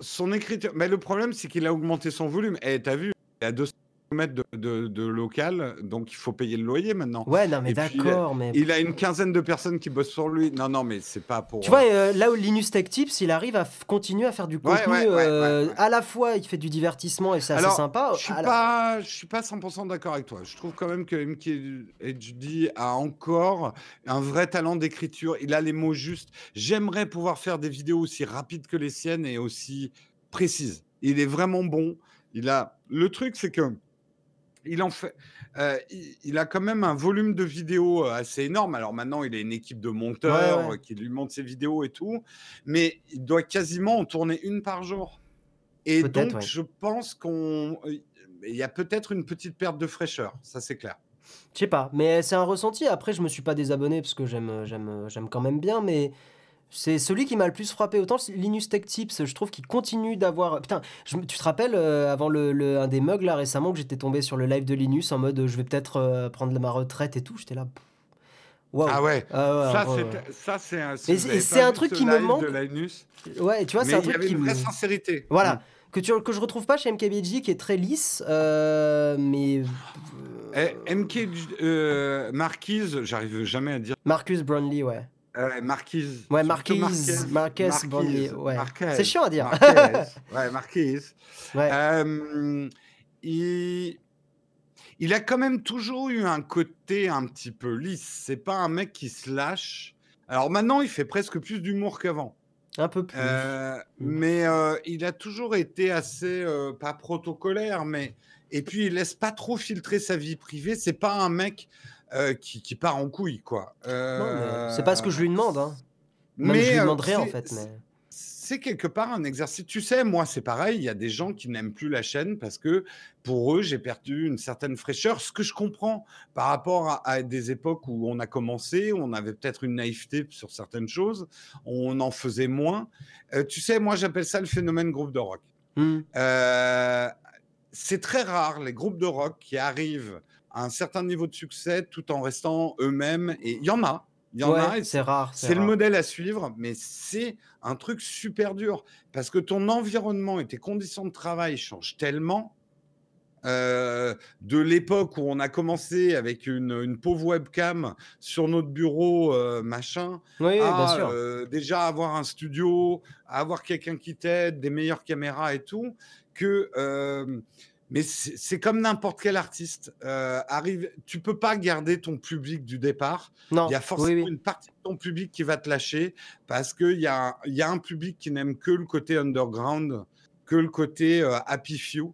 son écriture. Mais le problème, c'est qu'il a augmenté son volume. Et t'as vu, il a 200 km de, de- de local, donc il faut payer le loyer maintenant. Ouais, non, mais puis, d'accord, mais. Il a une quinzaine de personnes qui bossent pour lui. Non, non, mais c'est pas pour. Tu vois, euh, là où Linus Tech Tips, il arrive à continuer à faire du contenu. ouais, ouais, euh. À la fois, il fait du divertissement et c'est assez sympa. Je suis la- pas, je suis pas 100% d'accord avec toi. Je trouve quand même que MKHD a encore un vrai talent d'écriture. Il a les mots justes. J'aimerais pouvoir faire des vidéos aussi rapides que les siennes et aussi précises. Il est vraiment bon. Il a. Le truc, c'est que il en fait. euh, il, il a quand même un volume de vidéos euh, assez énorme. Alors maintenant, il a une équipe de monteurs Ouais, ouais. euh, qui lui montent ses vidéos et tout, mais il doit quasiment en tourner une par jour. Et donc, ouais. je pense qu'on, il y a peut-être une petite perte de fraîcheur. Ça, c'est clair. Je sais pas, mais c'est un ressenti. Après, je me suis pas désabonné parce que j'aime, j'aime, j'aime quand même bien, mais c'est celui qui m'a le plus frappé. Autant Linus Tech Tips, je trouve qu'il continue d'avoir. Putain, je tu te rappelles euh, avant le, le- un des mugs là récemment que j'étais tombé sur le live de Linus en mode euh, je vais peut-être euh, prendre ma retraite et tout. J'étais là. pff, Waouh. Ah ouais. Ah ouais, ça, ouais, ouais. c'est, ça, c'est un. C'est- un truc ce qui me manque. De Linus, Ouais, tu vois, c'est un il y truc avait qui une me. vraie sincérité. Voilà. Mm. Que, tu, que je retrouve pas chez MKBHD qui est très lisse, euh, mais. euh, Eh, MK euh, Marquise, j'arrive jamais à dire. Marcus Brownlee, ouais. Euh, Marquise. Ouais, Marquise, Marquez, Marquise, Brownlee, ouais. Marquez, C'est chiant à dire. Ouais, Marquise. Ouais. Euh, il, il a quand même toujours eu un côté un petit peu lisse. C'est pas un mec qui se lâche. Alors maintenant, il fait presque plus d'humour qu'avant. Un peu plus. Euh, Mm. mais euh, il a toujours été assez, pas protocolaire, mais. Et puis, il laisse pas trop filtrer sa vie privée. C'est pas un mec euh, qui, qui part en couille, quoi. Mais Euh, c'est pas ce que je lui demande. Hein. Même je lui euh, demanderais en fait. Mais... c'est quelque part un exercice. Tu sais, moi, c'est pareil. Il y a des gens qui n'aiment plus la chaîne parce que pour eux, j'ai perdu une certaine fraîcheur. Ce que je comprends par rapport à, à des époques où on a commencé, où on avait peut-être une naïveté sur certaines choses, on en faisait moins. Euh, tu sais, moi, j'appelle ça le phénomène groupe de rock. Hmm. C'est très rare les groupes de rock qui arrivent à un certain niveau de succès tout en restant eux-mêmes. Et il y en a. Il y en Ouais, a. c'est rare. c'est le modèle à suivre, mais c'est un truc super dur parce que ton environnement et tes conditions de travail changent tellement. euh, de l'époque où on a commencé avec une, une pauvre webcam sur notre bureau, euh, machin, Oui, oui, bien à sûr. euh, déjà avoir un studio, à avoir quelqu'un qui t'aide, des meilleures caméras et tout, que mais c'est comme n'importe quel artiste. Euh, arrive, tu peux pas garder ton public du départ. Non, Il y a forcément oui. une partie de ton public qui va te lâcher parce qu'il y a, y a un public qui n'aime que le côté underground, que le côté euh, happy few.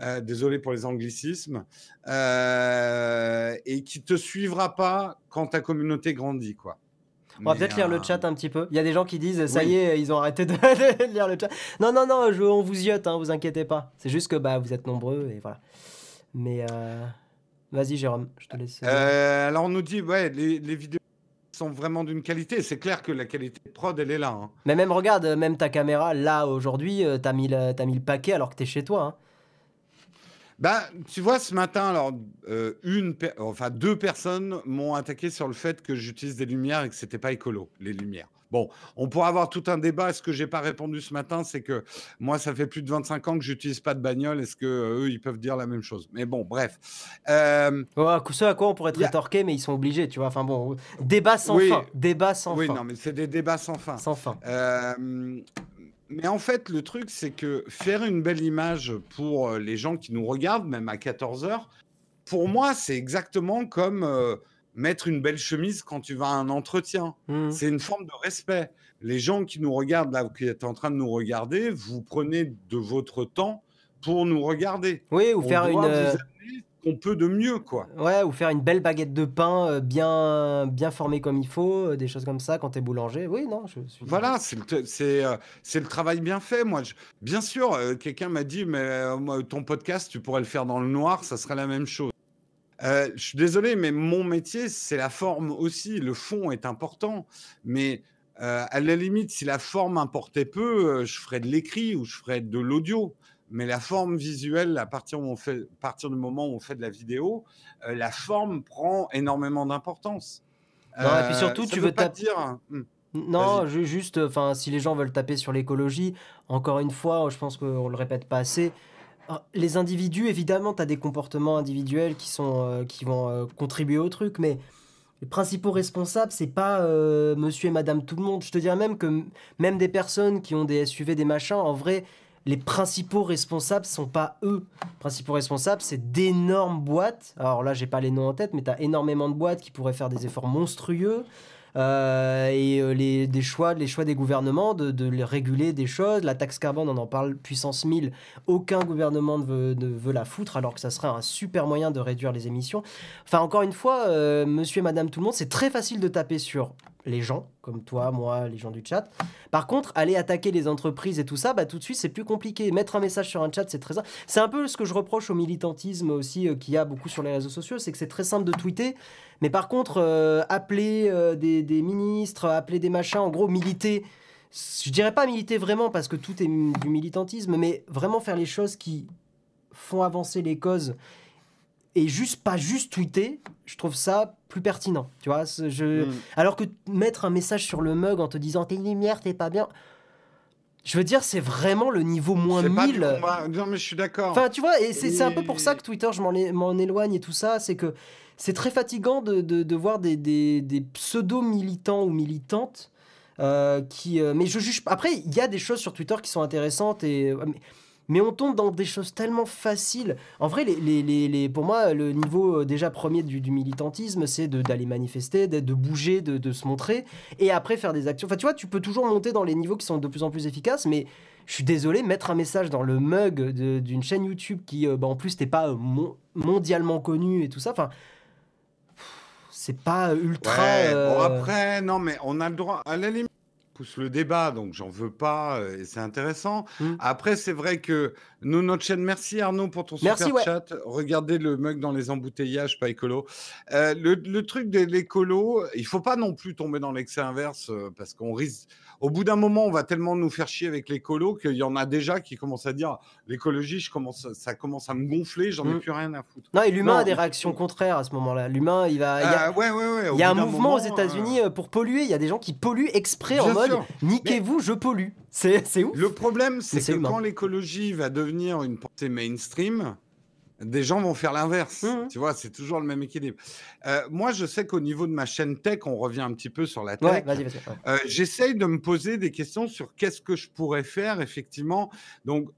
Euh, désolé pour les anglicismes. euh, et qui te suivra pas quand ta communauté grandit, quoi. On va peut-être lire le euh, chat un petit peu. Il y a des gens qui disent ça oui. y est, ils ont arrêté de, de lire le chat. Non, non, non, je- on vous yote, hein, vous inquiétez pas. C'est juste que bah, vous êtes nombreux et voilà. Mais vas-y, Jérôme, je te laisse. alors, on nous dit, ouais, les, les vidéos sont vraiment d'une qualité. C'est clair que la qualité de prod, elle est là. Hein. Mais même, regarde, même ta caméra, là, aujourd'hui, t'as mis, as mis le paquet alors que t'es chez toi. Hein. Bah, tu vois, ce matin, alors, euh, une, enfin, deux personnes m'ont attaqué sur le fait que j'utilise des lumières et que c'était pas écolo, les lumières. Bon, on pourrait avoir tout un débat. Ce que j'ai pas répondu ce matin, c'est que moi, ça fait plus de 25 ans que j'utilise pas de bagnole. Est-ce que eux, ils peuvent dire la même chose? Mais bon, bref. Euh, ce à quoi on pourrait te rétorquer, mais ils sont obligés, tu vois. Enfin bon, débat sans fin. Débat sans fin. Oui, non, mais c'est des débats sans fin. Sans fin. Mais en fait, le truc, c'est que faire une belle image pour euh, les gens qui nous regardent, même à 14 heures, pour moi, c'est exactement comme euh, mettre une belle chemise quand tu vas à un entretien. Mmh. C'est une forme de respect. Les gens qui nous regardent, là, qui êtes en train de nous regarder, vous prenez de votre temps pour nous regarder. Oui, ou faire une. Euh, qu'on peut de mieux, quoi. Ouais, ou faire une belle baguette de pain euh, bien, bien formée comme il faut, euh, des choses comme ça quand tu es boulanger. Oui, non, je suis. Voilà, c'est le, c'est, euh, c'est le travail bien fait. Moi, bien sûr, quelqu'un m'a dit, mais ton podcast, tu pourrais le faire dans le noir, ça serait la même chose. je suis désolé, mais mon métier, c'est la forme aussi. Le fond est important. Mais à la limite, si la forme importait peu, je ferais de l'écrit ou je ferais de l'audio mais la forme visuelle, à partir, où on fait, à partir du moment où on fait de la vidéo, euh, la forme prend énormément d'importance. Non, et puis surtout, euh, tu veux pas dire. Hmm, non, juste, enfin, si les gens veulent taper sur l'écologie, encore une fois, je pense qu'on le répète pas assez. Ah, les individus, évidemment, tu as des comportements individuels qui, sont, euh, qui vont contribuer au truc, mais les principaux responsables, c'est pas monsieur et madame tout le monde. Je te dirais même que même des personnes qui ont des SUV, des machins, en vrai, les principaux responsables sont pas eux. Les principaux responsables, c'est d'énormes boîtes. Alors là, j'ai pas les noms en tête, mais tu as énormément de boîtes qui pourraient faire des efforts monstrueux. Euh, et euh, les, choix, des gouvernements de, réguler des choses. La taxe carbone, on en parle puissance 1000. Aucun gouvernement ne veut, ne veut, la foutre, alors que ça serait un super moyen de réduire les émissions. Enfin, encore une fois, euh, monsieur et madame tout le monde, c'est très facile de taper sur les gens, comme toi, moi, les gens du chat. Par contre, aller attaquer les entreprises et tout ça, bah, tout de suite, c'est plus compliqué. Mettre un message sur un chat, c'est très simple. C'est un peu ce que je reproche au militantisme aussi, euh, qu'il y a beaucoup sur les réseaux sociaux, c'est que c'est très simple de tweeter. Mais par contre, euh, appeler euh, des, ministres, appeler des machins, en gros, militer. Je dirais pas militer vraiment parce que tout est du militantisme, mais vraiment faire les choses qui font avancer les causes et juste pas juste tweeter, je trouve ça plus pertinent. Tu vois, je... Mm. alors que mettre un message sur le mug en te disant t'es lumière, t'es pas bien. Je veux dire, c'est vraiment le niveau moins 1000. non, mais je suis d'accord. Enfin, tu vois, et c'est un peu pour ça que Twitter, je m'en éloigne et tout ça. C'est que c'est très fatigant de, de, voir des, des, des pseudo-militants ou militantes euh, qui. Euh, mais je juge. Après, il y a des choses sur Twitter qui sont intéressantes et. Euh, mais on tombe dans des choses tellement faciles. En vrai, les, les, les, pour moi, le niveau euh, déjà premier du, militantisme, c'est d'aller manifester, de, bouger, de, de, se montrer, et après faire des actions. Enfin, tu vois, tu peux toujours monter dans les niveaux qui sont de plus en plus efficaces, mais je suis désolé, mettre un message dans le mug d'une chaîne YouTube qui, euh, bah, en plus, t'es pas euh, mondialement connu et tout ça, enfin c'est pas ultra. bon après, non, mais on a le droit. À la limite, pousse le débat, donc j'en veux pas, euh, et c'est intéressant. Mmh. Après, c'est vrai que nous, notre chaîne, merci Arnaud pour ton super chat. Regardez le mug dans les embouteillages, pas écolo. Euh, le, truc de l'écolo, il faut pas non plus tomber dans l'excès inverse, euh, parce qu'on risque au bout d'un moment, on va tellement nous faire chier avec l'écolo qu'il y en a déjà qui commencent à dire l'écologie, je commence, ça commence à me gonfler, j'en ai mm. plus rien à foutre. Non, et l'humain a des réactions contraires à ce moment-là. L'humain, il va. Il y a, euh, ouais, ouais, ouais, il y a un mouvement aux États-Unis euh, pour polluer. Il y a des gens qui polluent exprès en mode niquez-vous, je pollue. C'est ouf. Le problème, c'est que quand l'écologie va devenir une pensée mainstream, des gens vont faire l'inverse. Mmh. Tu vois, c'est toujours le même équilibre. Euh, moi, je sais qu'au niveau de ma chaîne tech, on revient un petit peu sur la tech. Euh, j'essaye de me poser des questions sur qu'est-ce que je pourrais faire, effectivement. Donc,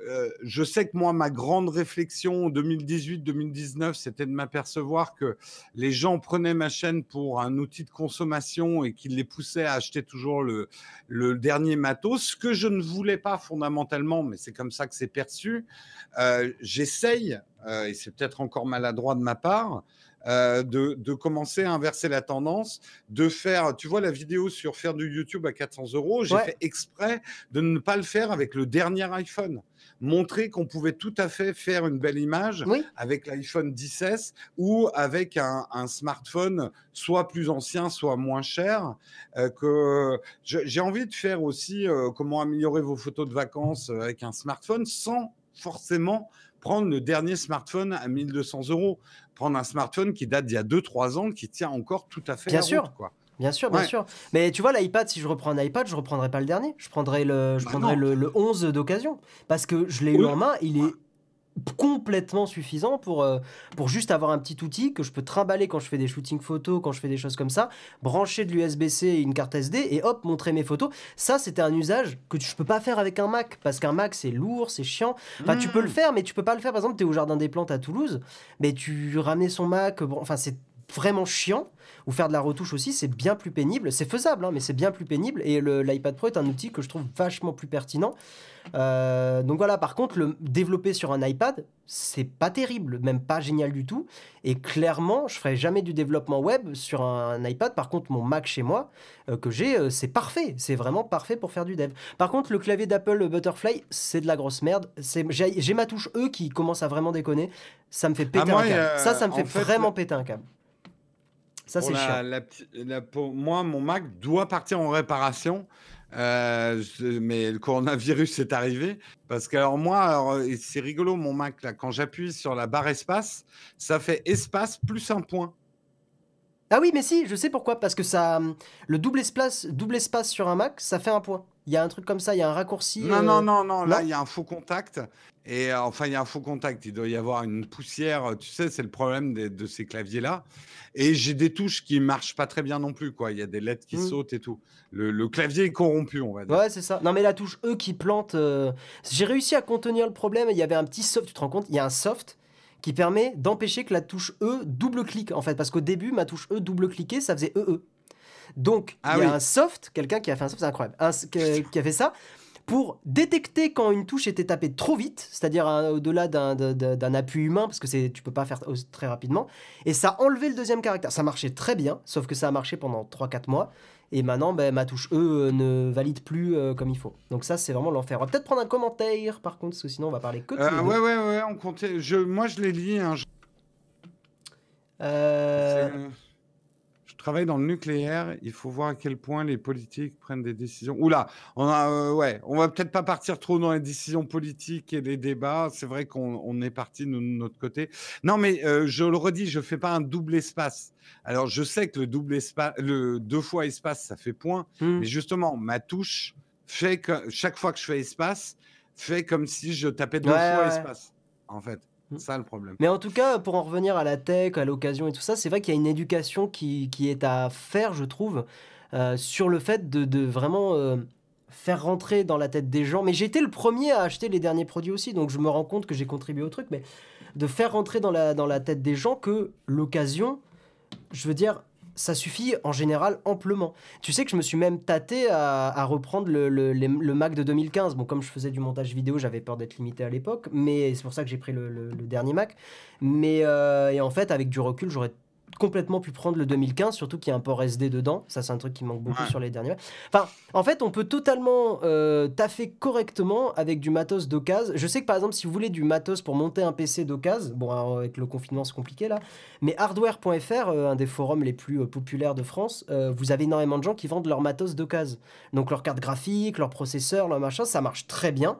euh, je sais que moi, ma grande réflexion 2018-2019, c'était de m'apercevoir que les gens prenaient ma chaîne pour un outil de consommation et qu'ils les poussaient à acheter toujours le, le, dernier matos, ce que je ne voulais pas fondamentalement, mais c'est comme ça que c'est perçu. Euh, j'essaye et c'est peut-être encore maladroit de ma part, euh, de, commencer à inverser la tendance, de faire, tu vois la vidéo sur faire du YouTube à 400 euros, j'ai fait exprès de ne pas le faire avec le dernier iPhone. Montrer qu'on pouvait tout à fait faire une belle image avec l'iPhone 10 ou avec un, smartphone soit plus ancien, soit moins cher. Euh, que j'ai envie de faire aussi euh, comment améliorer vos photos de vacances avec un smartphone sans forcément prendre le dernier smartphone à 1200 euros. Prendre un smartphone qui date d'il y a 2-3 ans, qui tient encore tout à fait bien la sûr. Route, quoi. Bien sûr, bien sûr. Mais tu vois, l'iPad, si je reprends un iPad, je reprendrai pas le dernier. Je prendrai le, je bah prendrai le, le, 11 d'occasion. Parce que je l'ai eu en main, il est complètement suffisant pour, euh, pour juste avoir un petit outil que je peux trimballer quand je fais des shootings photos, quand je fais des choses comme ça, brancher de l'USB-C et une carte SD et hop, montrer mes photos. Ça, c'était un usage que je peux pas faire avec un Mac parce qu'un Mac, c'est lourd, c'est chiant. Enfin, tu peux le mmh. faire, mais tu peux pas le faire. Par exemple, tu es au Jardin des Plantes à Toulouse, mais tu ramenais son Mac, bon, enfin, c'est vraiment chiant ou faire de la retouche aussi, c'est bien plus pénible. C'est faisable, hein, mais c'est bien plus pénible. Et l'iPad Pro est un outil que je trouve vachement plus pertinent. Euh, donc voilà, par contre, le développer sur un iPad, c'est pas terrible, même pas génial du tout. Et clairement, je ferai jamais du développement web sur un, iPad. Par contre, mon Mac chez moi, euh, que j'ai, euh, c'est parfait. C'est vraiment parfait pour faire du dev. Par contre, le clavier d'Apple Butterfly, c'est de la grosse merde. J'ai ma touche E qui commence à vraiment déconner. Ça me fait péter ah, un câble. ça, ça me fait, vraiment péter un câble. Ça, c'est chiant. moi, mon Mac doit partir en réparation. Euh, mais le coronavirus est arrivé parce que alors moi, c'est rigolo mon Mac là, quand j'appuie sur la barre espace, ça fait espace plus un point. Ah oui, mais si, je sais pourquoi parce que ça, le double espace, double espace sur un Mac, ça fait un point. Il y a un truc comme ça, il y a un raccourci. Non, non, euh, non, non, là, il y a un faux contact. Et euh, enfin, il y a un faux contact. Il doit y avoir une poussière. Tu sais, c'est le problème de, ces claviers-là. Et j'ai des touches qui marchent pas très bien non plus. Quoi. Il y a des lettres qui mmh. sautent et tout. Le, clavier est corrompu, on va dire. Ouais, c'est ça. Non, mais la touche E qui plante. Euh, j'ai réussi à contenir le problème. Il y avait un petit soft, tu te rends compte Il y a un soft qui permet d'empêcher que la touche E double-clique, en fait. Parce qu'au début, ma touche E double-cliquait, ça faisait EE. Donc, ah il y a un soft, quelqu'un qui a fait un soft, c'est incroyable, qui a fait ça pour détecter quand une touche était tapée trop vite, c'est-à-dire au-delà d'un appui humain, parce que tu peux pas faire très rapidement, et ça a enlevé le deuxième caractère. Ça marchait très bien, sauf que ça a marché pendant 3-4 mois, et maintenant ben, ma touche E ne valide plus euh, comme il faut. Donc ça, c'est vraiment l'enfer. On va peut-être prendre un commentaire, par contre, parce que sinon on va parler que de euh, Ouais, ouais, ouais, on comptait. Je, moi, je l'ai lu. Hein, euh travaille dans le nucléaire, il faut voir à quel point les politiques prennent des décisions. Oula, on a, euh, ouais, on va peut-être pas partir trop dans les décisions politiques et les débats. C'est vrai qu'on est parti de notre côté. Non, mais euh, je le redis, je fais pas un double espace. Alors, je sais que le double espace, le deux fois espace, ça fait point. Hmm. Mais justement, ma touche fait que chaque fois que je fais espace, fait comme si je tapais deux fois espace, en fait. Mm. Ça le problème. Mais en tout cas, pour en revenir à la tech, à l'occasion et tout ça, c'est vrai qu'il y a une éducation qui, qui, est à faire, je trouve, euh, sur le fait de, de vraiment euh, faire rentrer dans la tête des gens. Mais j'ai été le premier à acheter les derniers produits aussi, donc je me rends compte que j'ai contribué au truc, mais de faire rentrer dans la, dans la tête des gens que l'occasion, je veux dire, ça suffit en général amplement. Tu sais que je me suis même tâté à, reprendre le, Mac de 2015. Bon, comme je faisais du montage vidéo, j'avais peur d'être limité à l'époque, mais c'est pour ça que j'ai pris le, dernier Mac. Mais euh, et en fait, avec du recul, j'aurais complètement pu prendre le 2015, surtout qu'il y a un port SD dedans. Ça, c'est un truc qui manque beaucoup sur les derniers. Enfin, en fait, on peut totalement euh, taffer correctement avec du matos d'occasion. Je sais que par exemple, si vous voulez du matos pour monter un PC d'occasion, bon, avec le confinement, c'est compliqué là, mais hardware.fr, euh, un des forums les plus euh, populaires de France, vous avez énormément de gens qui vendent leur matos d'occasion. Donc leur carte graphique, leur processeur, leur machin, ça marche très bien.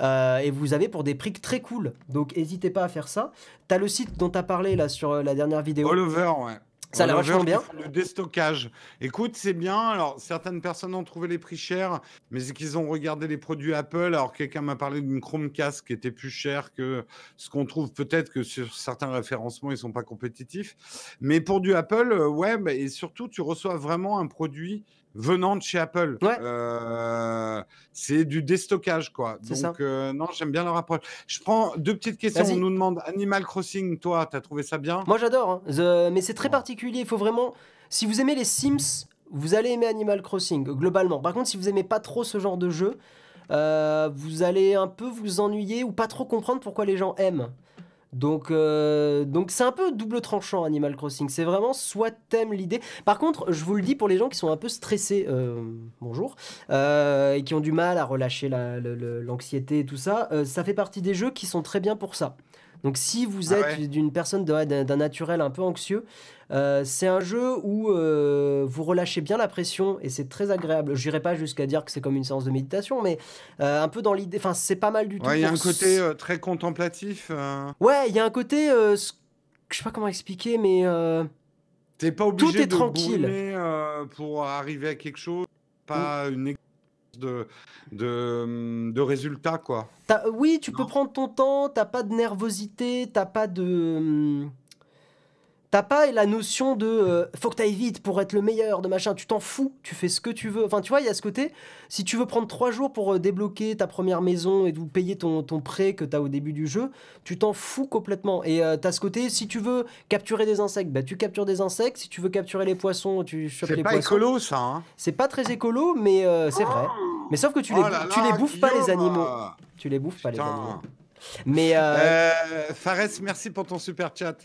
Euh, et vous avez pour des prix très cool. Donc n'hésitez pas à faire ça. Tu as le site dont tu as parlé là sur euh, la dernière vidéo. All over, ouais. Ça a l'air vachement bien. Le déstockage. Écoute, c'est bien. Alors, certaines personnes ont trouvé les prix chers, mais c'est qu'ils ont regardé les produits Apple. Alors, quelqu'un m'a parlé d'une Chromecast qui était plus chère que ce qu'on trouve peut-être que sur certains référencements, ils sont pas compétitifs. Mais pour du Apple, euh, ouais, bah, et surtout, tu reçois vraiment un produit venant de chez Apple. Euh, c'est du déstockage, quoi. Donc, euh, non, j'aime bien leur approche. Je prends deux petites questions. On nous demande Animal Crossing, toi, tu as trouvé ça bien? Moi, j'adore. Hein. Mais c'est très particulier. Il faut vraiment. Si vous aimez les Sims, vous allez aimer Animal Crossing, globalement. Par contre, si vous aimez pas trop ce genre de jeu, euh, vous allez un peu vous ennuyer ou pas trop comprendre pourquoi les gens aiment. Donc, euh, donc c'est un peu double tranchant Animal Crossing. C'est vraiment soit t'aimes l'idée. Par contre, je vous le dis pour les gens qui sont un peu stressés, euh, bonjour, euh, et qui ont du mal à relâcher l'anxiété et tout ça, ça fait partie des jeux qui sont très bien pour ça. Donc si vous Ah êtes ouais. d'une personne d'un naturel un peu anxieux, euh, c'est un jeu où euh, vous relâchez bien la pression et c'est très agréable. Je n'irai pas jusqu'à dire que c'est comme une séance de méditation, mais euh, un peu dans l'idée. Enfin, c'est pas mal du tout. Ouais, il y a un côté très contemplatif. Ouais, il y a un côté. je sais pas comment expliquer, mais. T'es pas obligé est de tranquille. pour arriver à quelque chose. Pas une exigence de, de, de résultat, quoi. oui, tu peux prendre ton temps, t'as pas de nervosité, t'as pas de. T'as pas la notion de euh, faut que t'ailles vite pour être le meilleur de machin, tu t'en fous, tu fais ce que tu veux. Enfin, tu vois, il y a ce côté, si tu veux prendre trois jours pour euh, débloquer ta première maison et vous payer ton, ton prêt que t'as au début du jeu, tu t'en fous complètement. Et euh, t'as ce côté, si tu veux capturer des insectes, bah, tu captures des insectes, si tu veux capturer les poissons, tu chopes C'est les pas poissons. écolo, ça, hein. C'est pas très écolo, mais euh, c'est vrai. Mais sauf que tu les, Oh là tu les bouffes pas les animaux. Tu les bouffes pas les animaux. Mais Fares, merci pour ton super chat.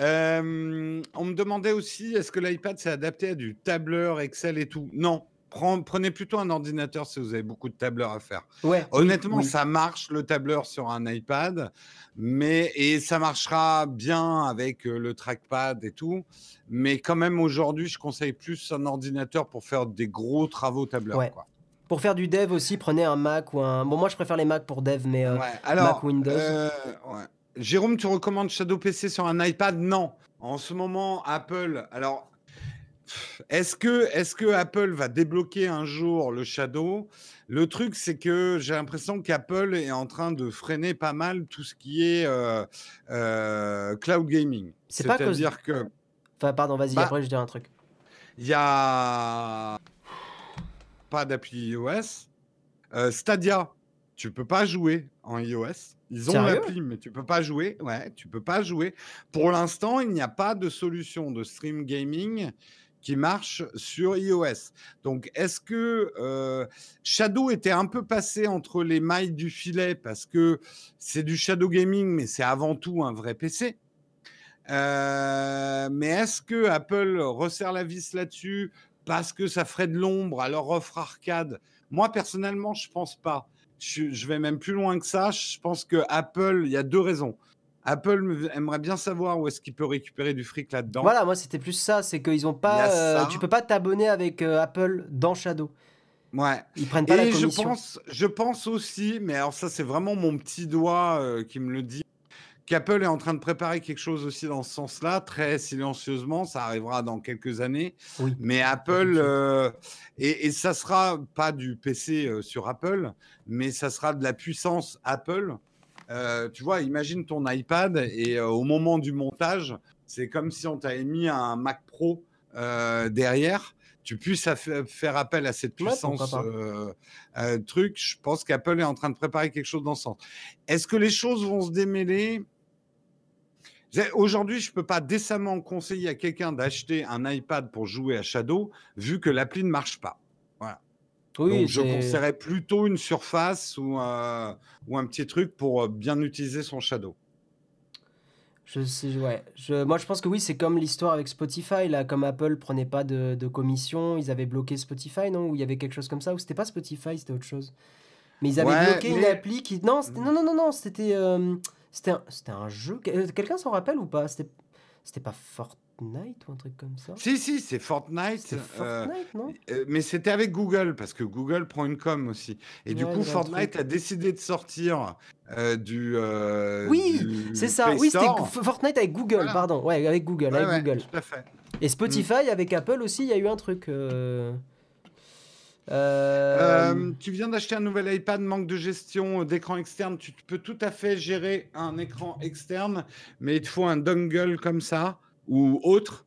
Euh, on me demandait aussi, est-ce que l'iPad s'est adapté à du tableur, Excel et tout? Non. Prenez plutôt un ordinateur si vous avez beaucoup de tableurs à faire. ouais. Honnêtement, oui. ça marche le tableur sur un iPad, mais et ça marchera bien avec euh, le trackpad et tout. Mais quand même, aujourd'hui, je conseille plus un ordinateur pour faire des gros travaux tableur. Ouais. quoi. Pour faire du dev aussi, prenez un Mac ou un. Bon, moi je préfère les Mac pour dev, mais euh, Ouais, Alors, Windows. euh, ouais. Jérôme, tu recommandes Shadow PC sur un iPad? Non. En ce moment, Apple. Alors, est-ce que, est que Apple va débloquer un jour le Shadow? Le truc, c'est que j'ai l'impression qu'Apple est en train de freiner pas mal tout ce qui est euh, euh, cloud gaming. C'est pas à cause- C'est-à-dire que Enfin, pardon, vas-y, Bah, après je dirai un truc. il y a pas d'appli iOS. Euh, Stadia, tu peux pas jouer en iOS. Ils ont Sérieux? l'appli, mais tu peux pas jouer. Ouais, tu peux pas jouer. Pour l'instant, il n'y a pas de solution de stream gaming qui marche sur iOS. Donc, est-ce que euh, Shadow était un peu passé entre les mailles du filet parce que c'est du shadow gaming, mais c'est avant tout un vrai PC euh, mais est-ce que Apple resserre la vis là-dessus parce que ça ferait de l'ombre à leur offre arcade? Moi, personnellement, je pense pas. Je, je vais même plus loin que ça. Je pense que Apple, il y a deux raisons. Apple me- aimerait bien savoir où est-ce qu'il peut récupérer du fric là-dedans. Voilà, moi c'était plus ça, c'est qu'ils ont pas. euh, tu peux pas t'abonner avec euh, Apple dans Shadow. Ouais. Ils prennent pas la Et je commission. pense, je pense aussi, mais alors ça c'est vraiment mon petit doigt euh, qui me le dit, qu'Apple est en train de préparer quelque chose aussi dans ce sens-là, très silencieusement, ça arrivera dans quelques années. Oui. Mais Apple, euh, et, et ça sera pas du PC euh, sur Apple, mais ça sera de la puissance Apple. Euh, tu vois, imagine ton iPad et euh, au moment du montage, c'est comme si on t'avait mis un Mac Pro derrière. Tu puisses faire appel à cette puissance euh, euh, truc. Je pense qu'Apple est en train de préparer quelque chose dans ce sens. Est-ce que les choses vont se démêler? Aujourd'hui, je ne peux pas décemment conseiller à quelqu'un d'acheter un iPad pour jouer à Shadow, vu que l'appli ne marche pas. Oui, Donc, je conseillerais plutôt une surface ou, euh, ou un petit truc pour euh, bien utiliser son Shadow. Je sais, ouais. Je, moi, je pense que oui, c'est comme l'histoire avec Spotify, là, comme Apple prenait pas de, de commission, ils avaient bloqué Spotify, non? Ou il y avait quelque chose comme ça, ou c'était pas Spotify, c'était autre chose? Mais ils avaient Ouais, bloqué une appli qui. Non, non, non, non, non, c'était. euh, c'était un, c'était un jeu? Quel- Quelqu'un s'en rappelle ou pas? C'était c'était pas Fortnite ou un truc comme ça? Si, si, c'est Fortnite. Euh, Fortnite, non? euh, mais c'était avec Google, parce que Google prend une com aussi. Et du coup, Fortnite a décidé de sortir euh, du. euh, Oui, C'est ça, Play oui, c'était Fortnite avec Google, Voilà. pardon. Ouais, avec Google, Ouais, avec ouais, Google. Tout à fait. Et Spotify avec Apple aussi, il y a eu un truc. Euh, euh, Euh, tu viens d'acheter un nouvel iPad, manque de gestion d'écran externe. Tu peux tout à fait gérer un écran externe, mais il te faut un dongle comme ça ou autre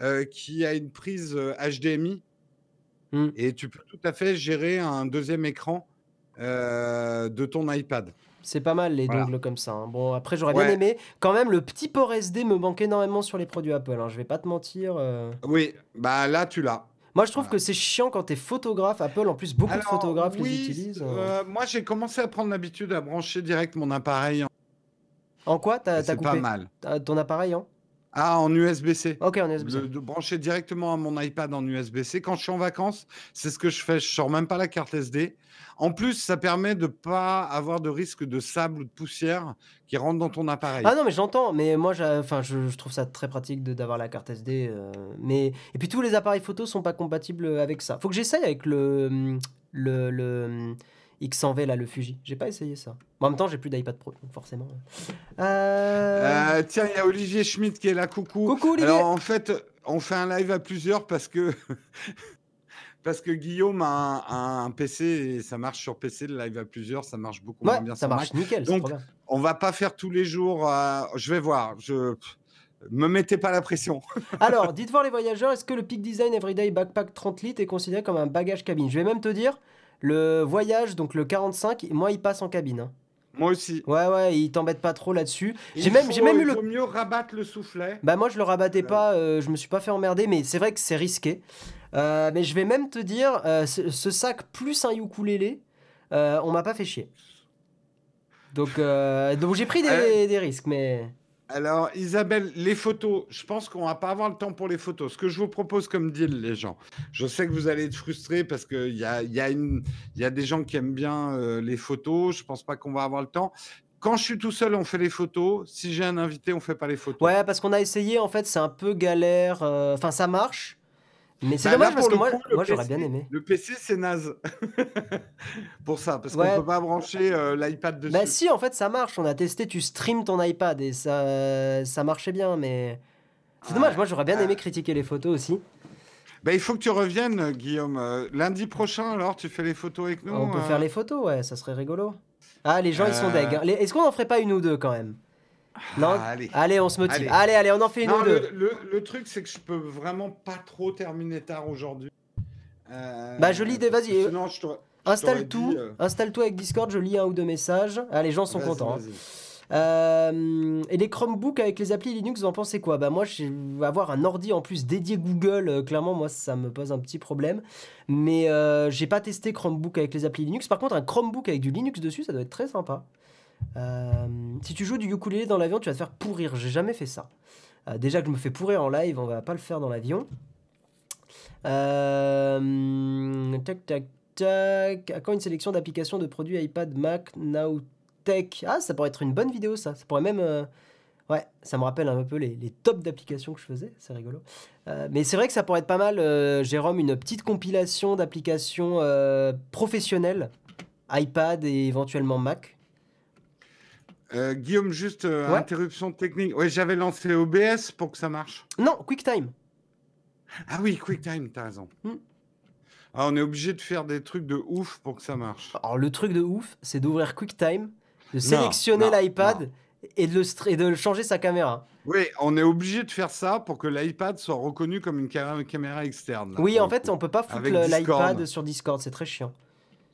euh, qui a une prise euh, HDMI. Hmm. Et tu peux tout à fait gérer un deuxième écran euh, de ton iPad. C'est pas mal les Voilà. dongles comme ça. hein. Bon, après, j'aurais bien aimé. Quand même, le petit port SD me manque énormément sur les produits Apple. hein, Je vais pas te mentir. euh. Oui, bah là tu l'as. Moi, je trouve Voilà. que c'est chiant quand t'es photographe. Apple, en plus, beaucoup de photographes oui, les utilisent. euh. euh, moi j'ai commencé à prendre l'habitude à brancher direct mon appareil En quoi? T'as c'est pas coupé mal. Ton appareil hein Ah, en USB-C. Ok, est USB-C. De brancher directement à mon iPad en USB-C. Quand je suis en vacances, c'est ce que je fais. Je sors même pas la carte SD. En plus, ça permet de pas avoir de risque de sable ou de poussière qui rentre dans ton appareil. Ah non, mais j'entends, mais moi, enfin, je, je trouve ça très pratique d'avoir la carte SD. euh, mais et puis tous les appareils photo sont pas compatibles avec ça. Faut que j'essaye avec le le, le X100V là, le Fuji. J'ai pas essayé ça. Bon, en même temps, j'ai plus d'iPad Pro, donc forcément. Euh, Euh, tiens, il y a Olivier Schmitt qui est là. Coucou. Coucou Olivier. Alors en fait, on fait un live à plusieurs parce que parce que Guillaume a un, PC et ça marche sur PC. Le live à plusieurs, ça marche beaucoup moins ouais, bien ça marche Mac. nickel. Donc, trop bien. On va pas faire tous les jours. euh, je vais voir. Je me mettez pas la pression. Alors, dites voir les voyageurs, est-ce que le Peak Design Everyday Backpack 30 litres est considéré comme un bagage cabine? Je vais même te dire, le voyage, donc le 45, moi, il passe en cabine. hein. Moi aussi. Ouais, ouais, il t'embête pas trop là-dessus. J'ai même, faut- j'ai même eu il le vaut mieux rabattre le soufflet. Bah moi je le rabattais Ouais. pas, euh, je me suis pas fait emmerder, mais c'est vrai que c'est risqué. Euh, mais je vais même te dire, euh, ce, ce sac plus un ukulélé, euh, on m'a pas fait chier. Donc, euh, donc j'ai pris des risques, mais Alors, Isabelle, les photos, je pense qu'on va pas avoir le temps pour les photos. Ce que je vous propose comme deal, les gens, je sais que vous allez être frustrés parce qu'il y a, y, a y a des gens qui aiment bien euh, les photos. Je pense pas qu'on va avoir le temps. Quand je suis tout seul, on fait les photos. Si j'ai un invité, on fait pas les photos. ouais, parce qu'on a essayé, en fait, c'est un peu galère. euh, Enfin, ça marche, mais c'est Bah, dommage là, parce que moi, j'aurais PC bien aimé. Le PC, c'est naze. pour ça, parce Ouais. qu'on peut pas brancher euh, l'iPad dessus. Bah si, en fait, ça marche. On a testé, tu stream ton iPad et ça, ça marchait bien, mais c'est dommage. Ouais. Moi, j'aurais bien aimé critiquer les photos aussi. Bah, il faut que tu reviennes, Guillaume. Euh, lundi prochain, alors, tu fais les photos avec nous On peut euh faire les photos, ouais, ça serait rigolo. Ah, les gens, ils sont deg. hein. Les- Est-ce qu'on en ferait pas une ou deux quand même? Non Ah, allez. on se motive. Allez. Allez, allez, on en fait une Non, ou deux. le- le truc, c'est que je peux vraiment pas trop terminer tard aujourd'hui. Euh, Bah, je lis des- vas-y, euh, Sinon, je Installe tout, euh, installe-toi avec Discord, je lis un ou deux messages. Ah, les gens sont contents. hein. Euh, et les Chromebooks avec les applis Linux, vous en pensez quoi? Bah moi, je vais avoir un ordi en plus dédié Google. euh, clairement, moi, ça me pose un petit problème. Mais j'ai pas testé Chromebook avec les applis Linux. Par contre, un Chromebook avec du Linux dessus, ça doit être très sympa. Euh, si tu joues du ukulélé dans l'avion, tu vas te faire pourrir. J'ai jamais fait ça. Euh, déjà que je me fais pourrir en live, on va pas le faire dans l'avion. Euh, tac, tac, tac. À quand une sélection d'applications de produits iPad, Mac, Nowtech Ah, ça pourrait être une bonne vidéo, ça. Ça pourrait même. Ouais, ça me rappelle un peu les, les tops d'applications que je faisais. C'est rigolo. Mais c'est vrai que ça pourrait être pas mal, euh, Jérôme, une petite compilation d'applications professionnelles, iPad et éventuellement Mac. Euh, Guillaume, juste euh, Ouais. interruption technique. Ouais, j'avais lancé OBS pour que ça marche. Non, QuickTime. Ah oui, QuickTime, t'as raison. Hmm. Ah, on est obligé de faire des trucs de ouf pour que ça marche. Alors, le truc de ouf, c'est d'ouvrir QuickTime, de sélectionner l'iPad et de, le et de changer sa caméra. Oui, on est obligé de faire ça pour que l'iPad soit reconnu comme une ca- caméra externe. là, Oui, en fait, coup. on peut pas foutre l'iPad sur Discord, c'est très chiant.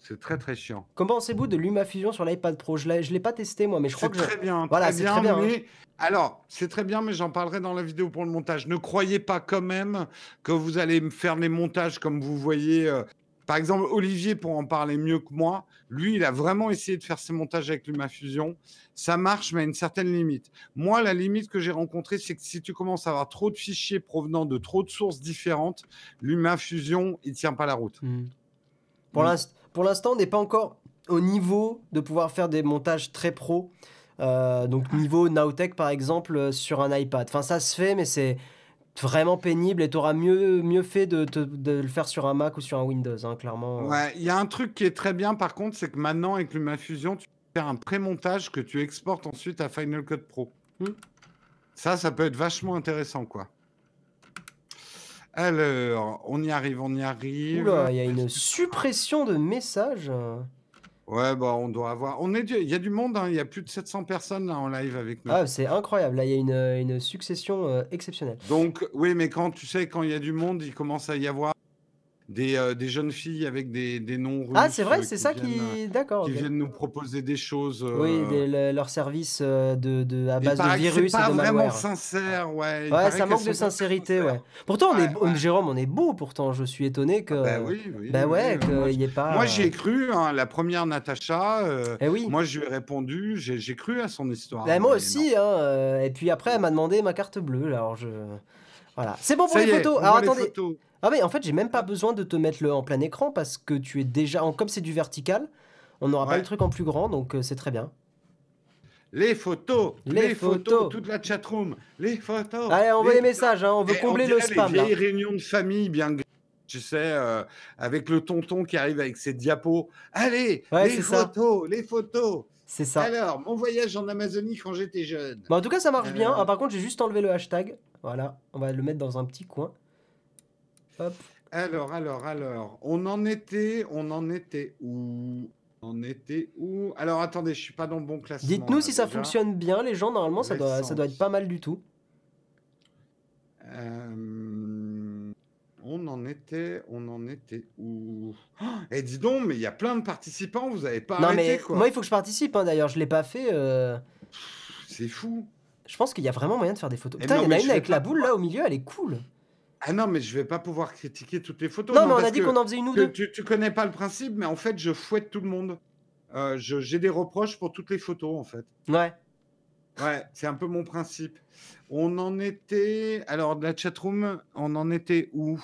C'est très très chiant. Comment pensez-vous de LumaFusion sur l'iPad Pro? Je l'ai, je l'ai pas testé moi, mais je crois C'est que je- très bien, Voilà, c'est très bien, hein. alors c'est très bien, mais j'en parlerai dans la vidéo pour le montage. Ne croyez pas quand même que vous allez me faire les montages comme vous voyez. euh, Par exemple, Olivier, pour en parler mieux que moi, lui, il a vraiment essayé de faire ses montages avec LumaFusion. Ça marche, mais à une certaine limite. Moi, la limite que j'ai rencontrée, c'est que si tu commences à avoir trop de fichiers provenant de trop de sources différentes, LumaFusion, il tient pas la route. Hmm. Pour Mm. l'inst- pour l'instant, on n'est pas encore au niveau de pouvoir faire des montages très pro. Euh, donc niveau Nowtech par exemple euh, sur un iPad. Enfin ça se fait mais c'est vraiment pénible et tu auras mieux, mieux fait de, te- de le faire sur un Mac ou sur un Windows, hein, clairement. Ouais, il y a un truc qui est très bien par contre, c'est que maintenant avec LumaFusion, tu peux faire un pré-montage que tu exportes ensuite à Final Cut Pro. Hmm. Ça, ça peut être vachement intéressant, quoi. Alors, on y arrive, on y arrive. Oula, il y a une suppression de messages. Ouais, bah, on doit avoir. On est, du- il y a du monde, hein, il y a plus de 700 personnes là en live avec nous. Ah, c'est incroyable. Là, il y a une, une succession euh, exceptionnelle. Donc, oui, mais quand tu sais, quand il y a du monde, il commence à y avoir des, euh, des jeunes filles avec des, des noms russes. Ah, c'est vrai, euh, c'est ça viennent, qui. D'accord, qui viennent nous proposer des choses. Oui, euh, des- le- leur service de, de, à base de que c'est virus et pas de vraiment malware. sincère, ouais. Ouais, ça manque de pas sincérité, ouais. Pourtant, on est, Ouais, on- ouais. Jérôme, on est beau pourtant. Je suis étonné que. Ah bah oui, oui, Bah oui, ouais, qu'il n'y ait pas. Moi, j'y ai cru, hein, la première Natacha. euh, Eh oui. moi, je lui ai répondu, j'ai cru à son histoire. Bah, moi aussi, hein, et puis après, elle m'a demandé ma carte bleue. Alors je. Voilà. C'est bon pour Ça les photos. Alors attendez. photos. Ah mais en fait, j'ai même pas besoin de te mettre le en plein écran parce que tu es déjà. en- Comme c'est du vertical, on n'aura pas le truc en plus grand, donc euh, c'est très bien. Les photos, Les les, photos. photos, toute la chatroom, les photos. Allez, envoie les les messages, hein, on veut Et combler on le spam les là. réunions de famille bien tu sais, euh, avec le tonton qui arrive avec ses diapos. Allez, Ouais, les photos, les photos. C'est ça. Alors, mon voyage en Amazonie quand j'étais jeune. Bon, en tout cas, ça marche bien. Euh. Ah, par contre, j'ai juste enlevé le hashtag. Voilà, on va le mettre dans un petit coin. Hop. Alors, alors, alors, on en était, on en était où? On en était où? Alors, attendez, je suis pas dans le bon classement. Dites-nous si ça fonctionne bien, les gens. Normalement, ça doit, ça doit être pas mal du tout. Euh, on en était, on en était où? Et dis donc, mais il y a plein de participants, vous avez pas non, arrêté mais quoi. moi, il faut que je participe. hein, D'ailleurs, je l'ai pas fait. euh, C'est fou. Je pense qu'il y a vraiment moyen de faire des photos. Eh Putain, il y en a une avec la boule là au milieu, elle est cool. Ah non, mais je vais pas pouvoir critiquer toutes les photos. non, mais on a dit qu'on en faisait une ou deux. tu, tu connais pas le principe, mais en fait, je fouette tout le monde. Euh, J'ai des reproches pour toutes les photos, en fait. Ouais. Ouais, c'est un peu mon principe. On en était. Alors, de la chatroom, on en était où?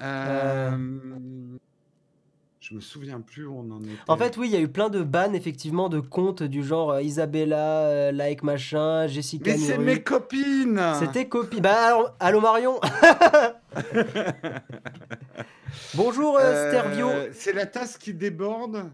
Euh, Je me souviens plus où on en était. En fait, oui, il y a eu plein de bans, effectivement, de comptes du genre euh, Isabella, euh, like machin, Jessica mais c'est mes copines C'était copie. Bah, alors, allô Marion? Bonjour euh, Stervio. C'est la tasse qui déborde.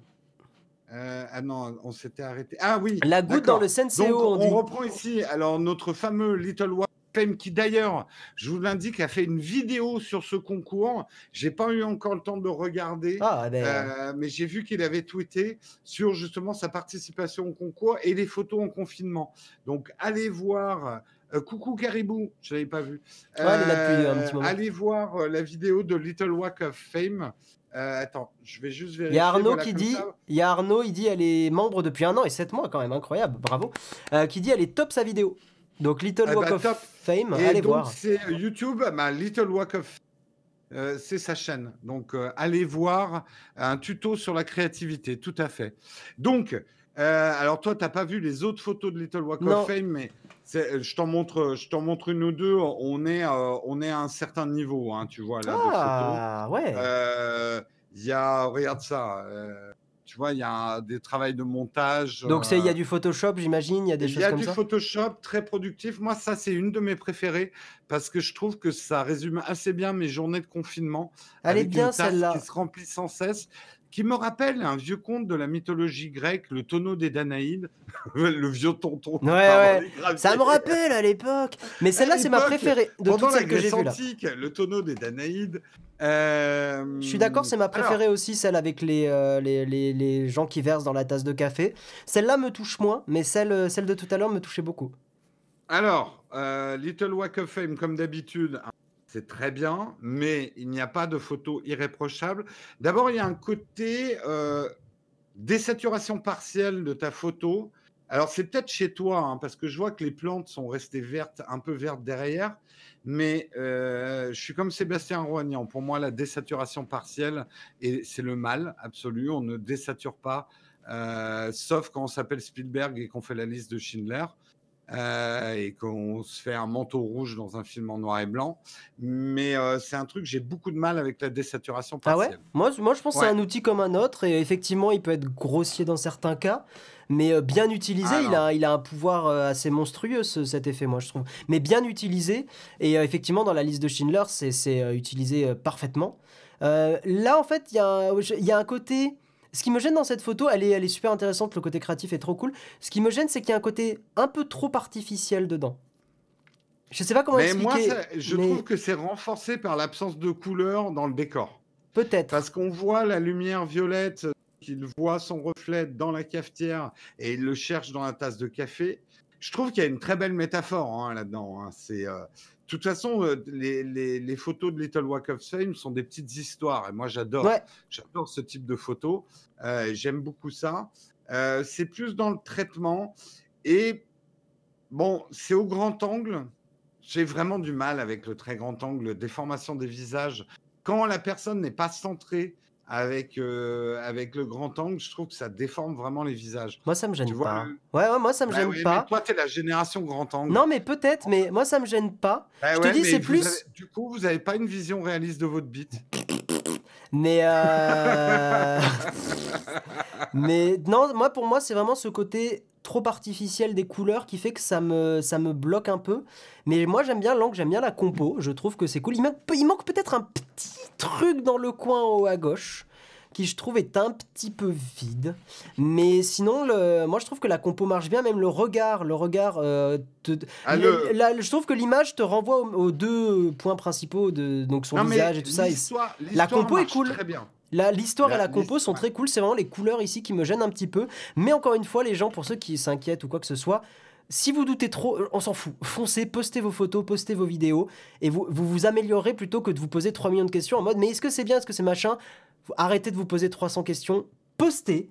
Ah non, on s'était arrêté. Ah oui. La goutte dans le Senseo, Donc, on on, reprend ici. Alors, notre fameux Little Fame, qui d'ailleurs, je vous l'indique, a fait une vidéo sur ce concours. J'ai pas eu encore le temps de le regarder. Ah, ben. Euh, mais j'ai vu qu'il avait tweeté sur justement sa participation au concours et les photos en confinement. Donc allez voir. euh, coucou Caribou, je l'avais pas vu. Ouais, un moment. Allez voir euh, la vidéo de Little Walk of Fame. Euh, attends, je vais juste vérifier. Il y a Arnaud voilà, qui dit, il y a Arnaud, il dit elle est membre depuis un an et sept mois quand même, incroyable, bravo. Euh, qui dit elle est top sa vidéo. Donc Little Ah Walk bah, of top. Fame, Et allez donc, voir. c'est euh, YouTube, ma Little Walk of euh, c'est sa chaîne. Donc, euh, allez voir un tuto sur la créativité, tout à fait. Donc, euh, alors toi, tu n'as pas vu les autres photos de Little Walk Non. of Fame, mais c'est- je t'en montre, je t'en montre une ou deux. On est, euh, on est à un certain niveau, hein, tu vois, là, de photos. Ah, ouais. Euh, Il y a, regarde ça, euh, tu vois, il y a des travails de montage. Donc il y euh, a du Photoshop, j'imagine, il y a des il choses y a comme du ça. Photoshop très productif. Moi, ça, c'est une de mes préférées parce que je trouve que ça résume assez bien mes journées de confinement. Elle est avec bien celle-là. Qui se remplit sans cesse, qui me rappelle un vieux conte de la mythologie grecque, le tonneau des Danaïdes, le vieux tonton. Ouais, ouais. Ça me rappelle à l'époque. Mais celle-là, c'est ma préférée de toutes celles que j'ai vues antique, le tonneau des Danaïdes. euh, Je suis d'accord, c'est ma alors, préférée aussi, celle avec les, euh, les, les, les gens qui versent dans la tasse de café. Celle-là me touche moins, mais celle, euh, celle de tout à l'heure me touchait beaucoup. Alors, euh, Little Walk of Fame, comme d'habitude, c'est très bien, mais il n'y a pas de photo irréprochable. D'abord, il y a un côté euh, désaturation partielle de ta photo. Alors, c'est peut-être chez toi, hein, parce que je vois que les plantes sont restées vertes, un peu vertes derrière, mais euh, je suis comme Sébastien Roignan. Pour moi, la désaturation partielle, et c'est le mal absolu. On ne désature pas, euh, sauf quand on s'appelle Spielberg et qu'on fait la liste de Schindler euh, et qu'on se fait un manteau rouge dans un film en noir et blanc. Mais euh, c'est un truc, j'ai beaucoup de mal avec la désaturation Ah ouais? moi, je- moi, je pense que c'est un outil comme un autre, et effectivement, il peut être grossier dans certains cas, mais euh, bien utilisé, Ah il, a, il a un pouvoir assez monstrueux, ce- cet effet, moi, je trouve. Mais bien utilisé, et effectivement, dans la liste de Schindler, c'est utilisé parfaitement. Là, en fait, il y, y a un côté... Ce qui me gêne dans cette photo, elle est, elle est super intéressante, le côté créatif est trop cool. Ce qui me gêne, c'est qu'il y a un côté un peu trop artificiel dedans. Je sais pas comment Mais expliquer. moi, ça- je mais trouve que c'est renforcé par l'absence de couleur dans le décor. Peut-être. Parce qu'on voit la lumière violette, qu'il voit son reflet dans la cafetière et il le cherche dans la tasse de café. je trouve qu'il y a une très belle métaphore hein, là-dedans. Hein. C'est, euh, de toute façon, euh, les, les- les photos de Little Walk of Fame sont des petites histoires. Et moi, j'adore. Ouais, J'adore ce type de photos. Euh, J'aime beaucoup ça. Euh, c'est plus dans le traitement. Et bon, c'est au grand angle. J'ai vraiment du mal avec le très grand angle, déformation des visages. Quand la personne n'est pas centrée avec, euh, avec le grand angle, je trouve que ça déforme vraiment les visages. moi ça me Tu gêne vois pas. le- Ouais, ouais, moi ça me Bah gêne oui, mais pas. toi, tu es la génération grand angle. Non, mais peut-être, mais moi ça me gêne pas. Bah Je te ouais, dis, mais c'est plus. avez- du coup, vous n'avez pas une vision réaliste de votre bite. Mais euh... mais non, moi pour moi c'est vraiment ce côté trop artificiel des couleurs qui fait que ça me ça me bloque un peu. Mais moi j'aime bien l'angle, j'aime bien la compo. Je trouve que c'est cool. Il manque, il manque peut-être un petit truc dans le coin en haut à gauche qui je trouve est un petit peu vide. Mais sinon, le... moi je trouve que la compo marche bien, même le regard, le regard. euh, te- Ah, le- le- la- je trouve que l'image te renvoie aux, aux deux points principaux de donc son Non, visage et tout ça. Et la compo est cool. Très bien. L'histoire et La- compo sont très cool. C'est vraiment les couleurs ici qui me gênent un petit peu. Mais encore une fois, les gens, pour ceux qui s'inquiètent ou quoi que ce soit, si vous doutez trop, on s'en fout. Foncez, postez vos photos, postez vos vidéos et vous vous, vous améliorerez plutôt que de vous poser 3 millions de questions en mode mais est-ce que c'est bien, est-ce que c'est machin? Arrêtez de vous poser 300 questions. Postez.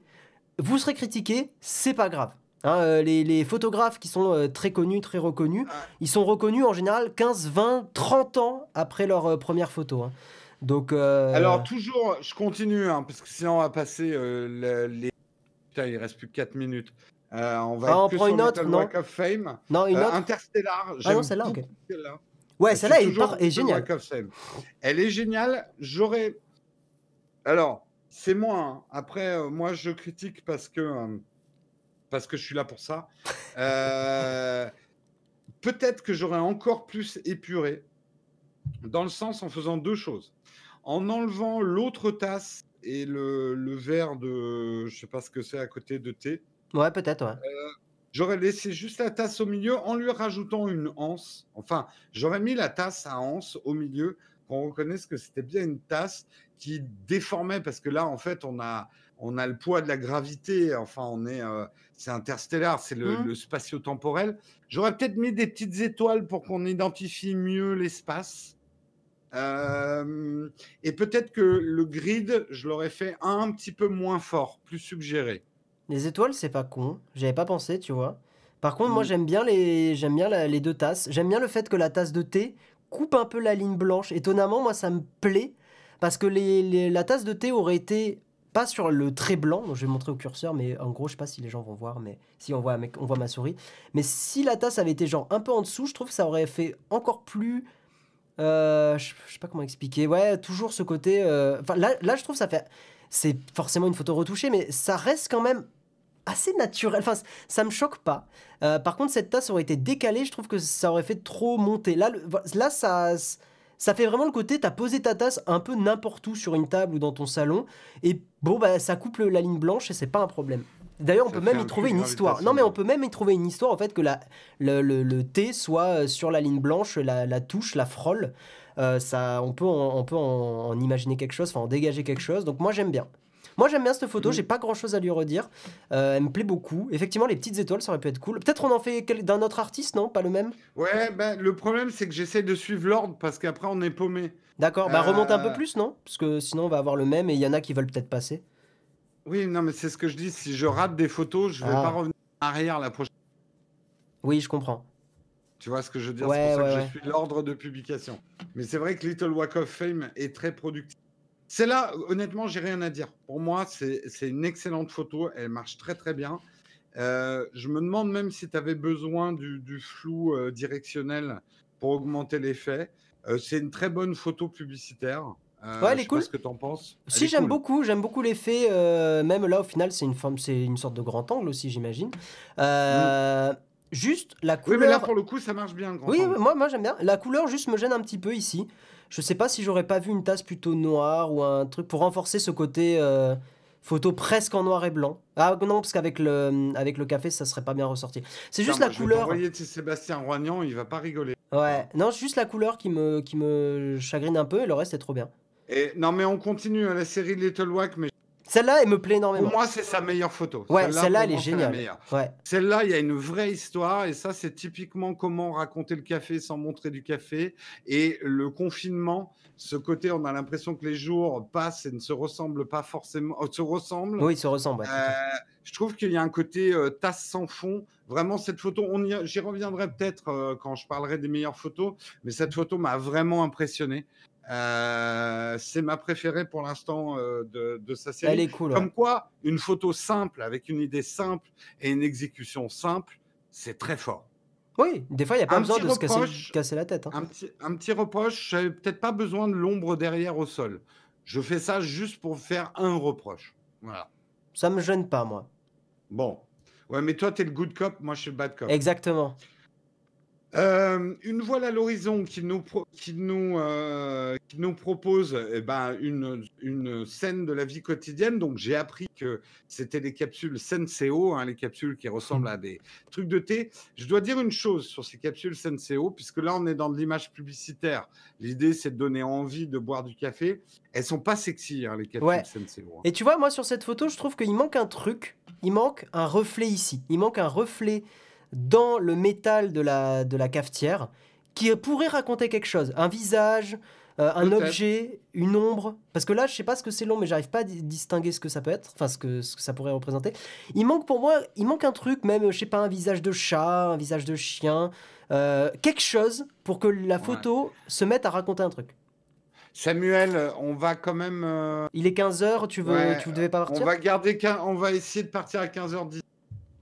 Vous serez critiqué, c'est pas grave. Hein, euh, les, les photographes qui sont euh, très connus, très reconnus, ils sont reconnus en général 15, 20, 30 ans après leur euh, première photo. hein. Donc, euh, Alors, toujours, je continue, hein, parce que sinon, on va passer euh, le- les. Putain, il reste plus que 4 minutes. Euh, on va Ah, on prend une autre, non of Fame. non, une autre. Interstellar, Ah non, celle-là, ok. Ouais, celle-là est, par- est géniale. Elle est géniale. J'aurais. Alors, c'est moi. hein. Après, moi, je critique parce que parce que je suis là pour ça. Peut-être que j'aurais encore plus épuré, dans le sens en faisant deux choses. En enlevant l'autre tasse et le, le verre de, je sais pas ce que c'est à côté de thé. Ouais, peut-être, ouais. J'aurais laissé juste la tasse au milieu en lui rajoutant une anse. Enfin, j'aurais mis la tasse à anse au milieu pour qu'on reconnaisse que c'était bien une tasse qui déformait parce que là, en fait, on a, on a le poids de la gravité. Enfin, on est, euh, c'est interstellaire, c'est le, Mhm. le spatio-temporel. J'aurais peut-être mis des petites étoiles pour qu'on identifie mieux l'espace. Euh, et peut-être que le grid, je l'aurais fait un petit peu moins fort, plus suggéré. Les étoiles, c'est pas con. J'avais pas pensé, tu vois. Par contre, moi, Mm. j'aime bien, les... j'aime bien la- les deux tasses. J'aime bien le fait que la tasse de thé coupe un peu la ligne blanche. Étonnamment, moi, ça me plaît. Parce que les, les- la tasse de thé aurait été pas sur le trait blanc, donc je vais montrer au curseur, mais en gros, je sais pas si les gens vont voir, mais si on voit, on voit ma souris. Mais si la tasse avait été genre un peu en dessous, je trouve que ça aurait fait encore plus. Euh, je, sais pas comment expliquer. Ouais, toujours ce côté. euh, là, là, je trouve ça fait. C'est forcément une photo retouchée, mais ça reste quand même assez naturel. Enfin, ça me choque pas. Euh, par contre, cette tasse aurait été décalée. Je trouve que ça aurait fait trop monter. Là, là, ça, ça fait vraiment le côté. T'as posé ta tasse un peu n'importe où sur une table ou dans ton salon, et bon, bah, ça coupe la ligne blanche et c'est pas un problème. D'ailleurs, on Ça peut même y trouver une histoire. Non, mais on peut même y trouver une histoire en fait que la, le, le, le thé soit euh, sur la ligne blanche, la, la touche, la frôle. Euh, ça, on peut, en, on peut en, en imaginer quelque chose, enfin en dégager quelque chose. Donc moi j'aime bien. Moi j'aime bien cette photo, Mhm. j'ai pas grand chose à lui redire. Euh, elle me plaît beaucoup. Effectivement, les petites étoiles, ça aurait pu être cool. Peut-être on en fait d'un autre artiste, non? Pas le même? Ouais, ben, le problème, c'est que j'essaie de suivre l'ordre parce qu'après, on est paumé. D'accord, bah remonte un peu Euh. plus, non? Parce que sinon on va avoir le même et il y en a qui veulent peut-être passer. Oui, non, mais c'est ce que je dis. Si je rate des photos, je vais Ah. pas revenir en arrière la prochaine. Oui, je comprends. Tu vois ce que je veux dire? Ouais, C'est pour ça que ouais. je suis l'ordre de publication. Mais c'est vrai que Little Walk of Fame est très productif. C'est là, honnêtement, j'ai rien à dire. Pour moi, c'est c'est une excellente photo. Elle marche très, très bien. Euh, je me demande même si tu avais besoin du, du flou euh, directionnel pour augmenter l'effet. Euh, c'est une très bonne photo publicitaire. Euh, Ouais, elle je est sais cool. pas ce que tu en penses. Si j'aime cool. beaucoup, j'aime beaucoup l'effet. euh, même là, au final, c'est une forme, c'est une sorte de grand angle aussi, j'imagine. Euh, Juste la Oui, couleur. mais là, pour le coup, ça marche bien. grand Oui, angle. moi, moi j'aime bien. La couleur juste me gêne un petit peu ici. Je sais pas si j'aurais pas vu une tasse plutôt noire ou un truc pour renforcer ce côté euh, photo presque en noir et blanc. Ah non, parce qu'avec le, avec le café, ça serait pas bien ressorti. C'est juste Putain, la je couleur. t'envoyer de Sébastien Roignan, il va pas rigoler. Ouais, non, c'est juste la couleur qui me, qui me chagrine un peu et le reste est trop bien. Et, non, mais on continue à la série Little Wack, mais Celle-là, elle me plaît Pour énormément. moi, c'est sa meilleure photo. Ouais, Celle-là, pour elle est géniale. Ouais. Celle-là, il y a une vraie histoire et ça, c'est typiquement comment raconter le café sans montrer du café. Et le confinement, ce côté, on a l'impression que les jours passent et ne se ressemblent pas forcément, euh, se ressemblent. Oui, ils se ressemblent. ouais. Euh, je trouve qu'il y a un côté euh, tasse sans fond. Vraiment, cette photo, on y- j'y reviendrai peut-être quand je parlerai des meilleures photos, mais cette photo m'a vraiment impressionné. Euh, c'est ma préférée pour l'instant euh, de, de sa série. Elle est cool. ouais. Comme quoi, une photo simple, avec une idée simple et une exécution simple, c'est très fort. Oui, des fois, il n'y a pas Un besoin de se casser la tête. hein. Un petit, un petit reproche, j'avais peut-être pas besoin de l'ombre derrière au sol. Je fais ça juste pour faire un reproche. Voilà. Ça me gêne pas, moi. Bon. Ouais, mais toi, tu es le good cop, moi, je suis le bad cop. Exactement. Euh, une voile à l'horizon qui nous, pro- qui nous, euh, qui nous propose eh ben, une, une scène de la vie quotidienne. Donc, j'ai appris que c'était des capsules Senseo, hein, les capsules qui ressemblent à des trucs de thé. Je dois dire une chose sur ces capsules Senseo, puisque là, on est dans de l'image publicitaire. L'idée, c'est de donner envie de boire du café. Elles sont pas sexy, hein, les capsules Ouais. Senseo. hein. Et tu vois, moi, sur cette photo, je trouve qu'il manque un truc. Il manque un reflet ici. Il manque un reflet dans le métal de la, de la cafetière qui pourrait raconter quelque chose. Un visage, euh, un objet, une ombre. Parce que là, je sais pas ce que c'est long, mais j'arrive pas à di- distinguer ce que ça peut être. Enfin, ce que, ce que ça pourrait représenter. Il manque pour moi, il manque un truc, même, je sais pas, un visage de chat, un visage de chien. euh, quelque chose pour que la Ouais. photo se mette à raconter un truc. Samuel, on va quand même. euh, Il est 15h, tu veux, Ouais, tu devais pas on partir? va garder on va essayer de partir à 15h10.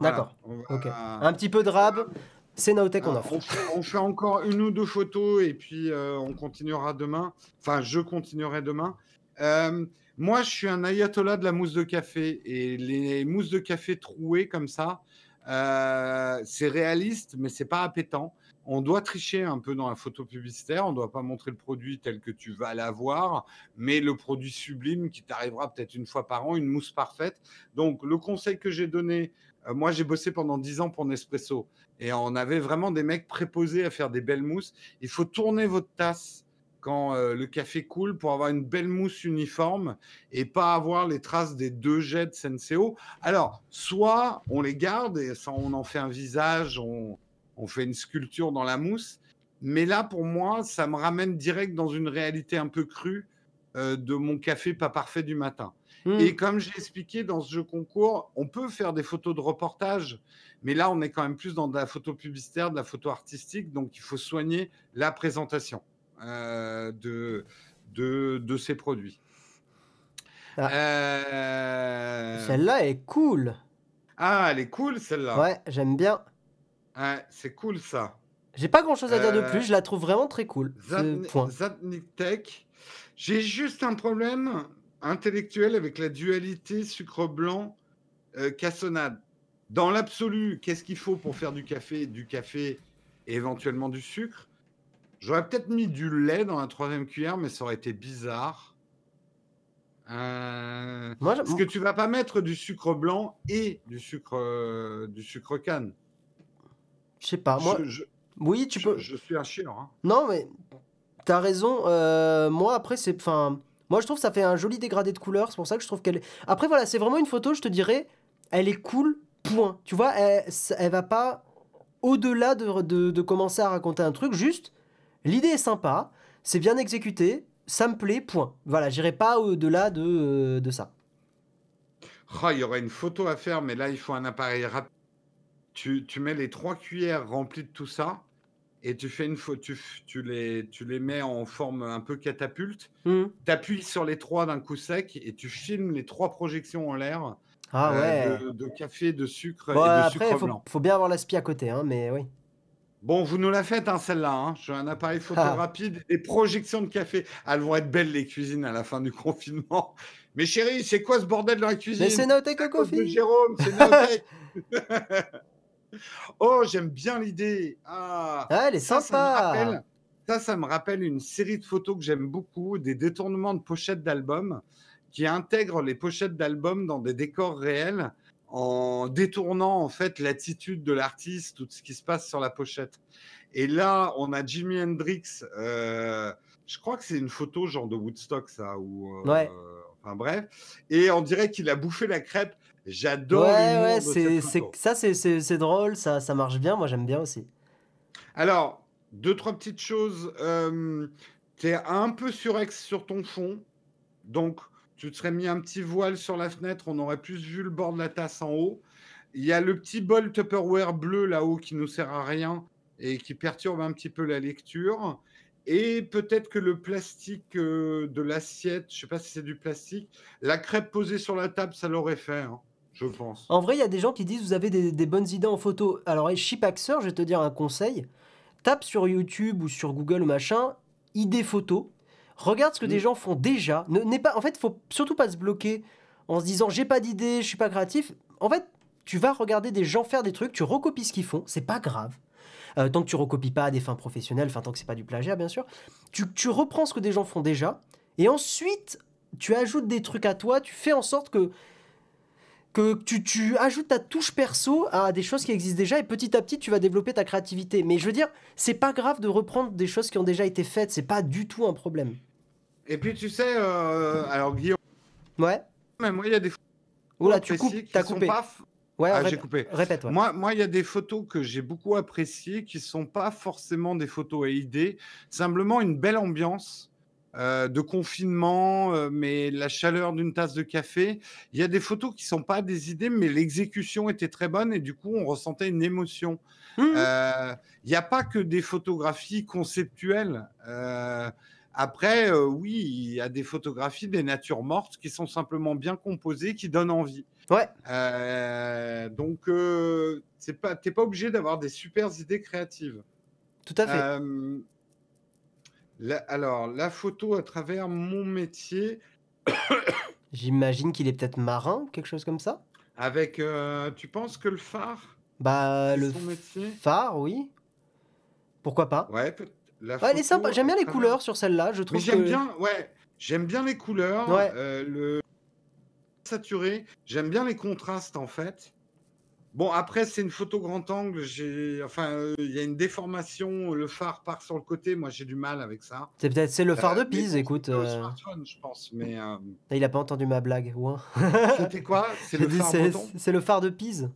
D'accord, va-. Un petit peu de rab, c'est Naotech qu'on offre. on, fait, on fait encore une ou deux photos et puis euh, on continuera demain. Enfin, je continuerai demain. Euh, moi, je suis un ayatollah de la mousse de café et les mousses de café trouées comme ça, euh, c'est réaliste, mais c'est pas appétant. On doit tricher un peu dans la photo publicitaire. On ne doit pas montrer le produit tel que tu vas l'avoir, mais le produit sublime qui t'arrivera peut-être une fois par an, une mousse parfaite. Donc, le conseil que j'ai donné, moi, j'ai bossé pendant 10 ans pour Nespresso. Et on avait vraiment des mecs préposés à faire des belles mousses. Il faut tourner votre tasse quand euh, le café coule pour avoir une belle mousse uniforme et pas avoir les traces des deux jets de Senseo. Alors, soit on les garde et on en fait un visage, on, on fait une sculpture dans la mousse. Mais là, pour moi, ça me ramène direct dans une réalité un peu crue euh, de mon café pas parfait du matin. Hmm. Et comme j'ai expliqué dans ce jeu concours, on peut faire des photos de reportage, mais là, on est quand même plus dans de la photo publicitaire, de la photo artistique, donc il faut soigner la présentation euh, de, de, de ces produits. Ah. Euh, Celle-là est cool. Ah, elle est cool celle-là. Ouais, j'aime bien. Ouais, c'est cool ça. J'ai pas grand chose à dire de Euh, plus, je la trouve vraiment très cool. Zatnik Tech. J'ai juste un problème intellectuel avec la dualité sucre blanc euh, cassonade. Dans l'absolu, qu'est-ce qu'il faut pour faire du café Du café et éventuellement du sucre? J'aurais peut-être mis du lait dans la troisième cuillère, mais ça aurait été bizarre. Euh, Moi, Parce que tu vas pas mettre du sucre blanc et du sucre, euh, du sucre canne? je sais pas. Moi, je, je- oui, tu je- peux. je suis un chiant. hein. Non, mais t'as raison. euh, moi, après, c'est. Enfin, moi, je trouve que ça fait un joli dégradé de couleurs. C'est pour ça que je trouve qu'elle. Après, voilà, c'est vraiment une photo, je te dirais, elle est cool, point. Tu vois, elle, elle va pas au-delà de, de, de commencer à raconter un truc. Juste, l'idée est sympa, c'est bien exécuté, ça me plaît, point. Voilà, j'irai pas au-delà de, euh, de ça. Oh, il y aurait une photo à faire, mais là, il faut un appareil rapide. Tu, tu mets les trois cuillères remplies de tout ça et tu fais une photo, tu, tu les, tu les mets en forme un peu catapulte. Hmm. Tu appuies sur les trois d'un coup sec et tu filmes les trois projections en l'air Ah euh, ouais. de, de café, de sucre Bon, et de après, sucre faut, blanc. faut bien avoir la spie à côté, hein, mais oui. Bon, vous nous la faites, hein, celle-là. Hein. J'ai un appareil photo Ah. rapide et projections de café. Elles vont être belles, les cuisines, à la fin du confinement. Mais chérie, c'est quoi ce bordel dans la cuisine? Mais c'est Naotech Jérôme, c'est. oh, j'aime bien l'idée. Ah, Ah, elle est ça, ça me sympa rappelle, ça, ça me rappelle une série de photos que j'aime beaucoup, des détournements de pochettes d'albums qui intègrent les pochettes d'albums dans des décors réels en détournant en fait l'attitude de l'artiste, tout ce qui se passe sur la pochette. Et là, on a Jimi Hendrix. euh, je crois que c'est une photo genre de Woodstock, ça, ou euh, Ouais. Enfin bref. Et on dirait qu'il a bouffé la crêpe. J'adore Ouais, ouais, ça c'est, drôle, ça, ça marche bien, moi j'aime bien aussi. Alors, deux, trois petites choses. Euh, tu es un peu surex sur ton fond. Donc, tu te serais mis un petit voile sur la fenêtre. On aurait plus vu le bord de la tasse en haut. Il y a le petit bol Tupperware bleu là-haut qui nous sert à rien et qui perturbe un petit peu la lecture. Et peut-être que le plastique euh, de l'assiette, je sais pas si c'est du plastique, la crêpe posée sur la table, ça l'aurait fait, hein, je pense. En vrai, il y a des gens qui disent vous avez des, des bonnes idées en photo. Alors, Chipaxer, je vais te dire un conseil. Tape sur YouTube ou sur Google machin, idées photos. Regarde ce que Mm. des gens font déjà. Ne, pas, en fait, faut surtout pas se bloquer en se disant j'ai pas d'idée, je suis pas créatif. En fait, tu vas regarder des gens faire des trucs, tu recopies ce qu'ils font, c'est pas grave. Euh, tant que tu recopies pas à des fins professionnelles, enfin tant que c'est pas du plagiat bien sûr. Tu, tu reprends ce que des gens font déjà et ensuite tu ajoutes des trucs à toi, tu fais en sorte que que tu, tu ajoutes ta touche perso à des choses qui existent déjà et petit à petit tu vas développer ta créativité. Mais je veux dire, c'est pas grave de reprendre des choses qui ont déjà été faites, c'est pas du tout un problème. Et puis, tu sais, euh, alors Guillaume, Ouais. mais moi, il y a des photos Oula, tu coupes, t'as coupé. pas Ouais, Ah, j'ai coupé. Répète, ouais. Moi, moi, il y a des photos que j'ai beaucoup appréciées qui sont pas forcément des photos à idées, simplement une belle ambiance euh, de confinement, euh, mais la chaleur d'une tasse de café. Il y a des photos qui sont pas des idées, mais l'exécution était très bonne et du coup, on ressentait une émotion. Mhm. Euh, Il n'y a pas que des photographies conceptuelles. Après, oui, il y a des photographies des natures mortes qui sont simplement bien composées, qui donnent envie. Ouais. Donc, euh, c'est pas, pas obligé d'avoir des super idées créatives. Tout à fait. Euh, la- alors, la photo à travers mon métier, J'imagine qu'il est peut-être marin, quelque chose comme ça. avec, euh, tu penses que le phare, Bah, le phare, oui. Pourquoi pas? Ouais, la Ouais, elle est photo sympa. J'aime bien les couleurs sur celle-là. Je Mais trouve j'aime que... bien, ouais, j'aime bien les couleurs, Ouais. euh, le saturé. J'aime bien les contrastes en fait. Bon, après, c'est une photo grand angle. J'ai, enfin, euh, il y a une déformation. Le phare part sur le côté. Moi, j'ai du mal avec ça. C'est peut-être c'est le phare de Euh, Pise, écoute. c'est au euh, smartphone, je pense. Mais Il a pas entendu ma blague, ou un c'était quoi? C'est le phare le de Pise.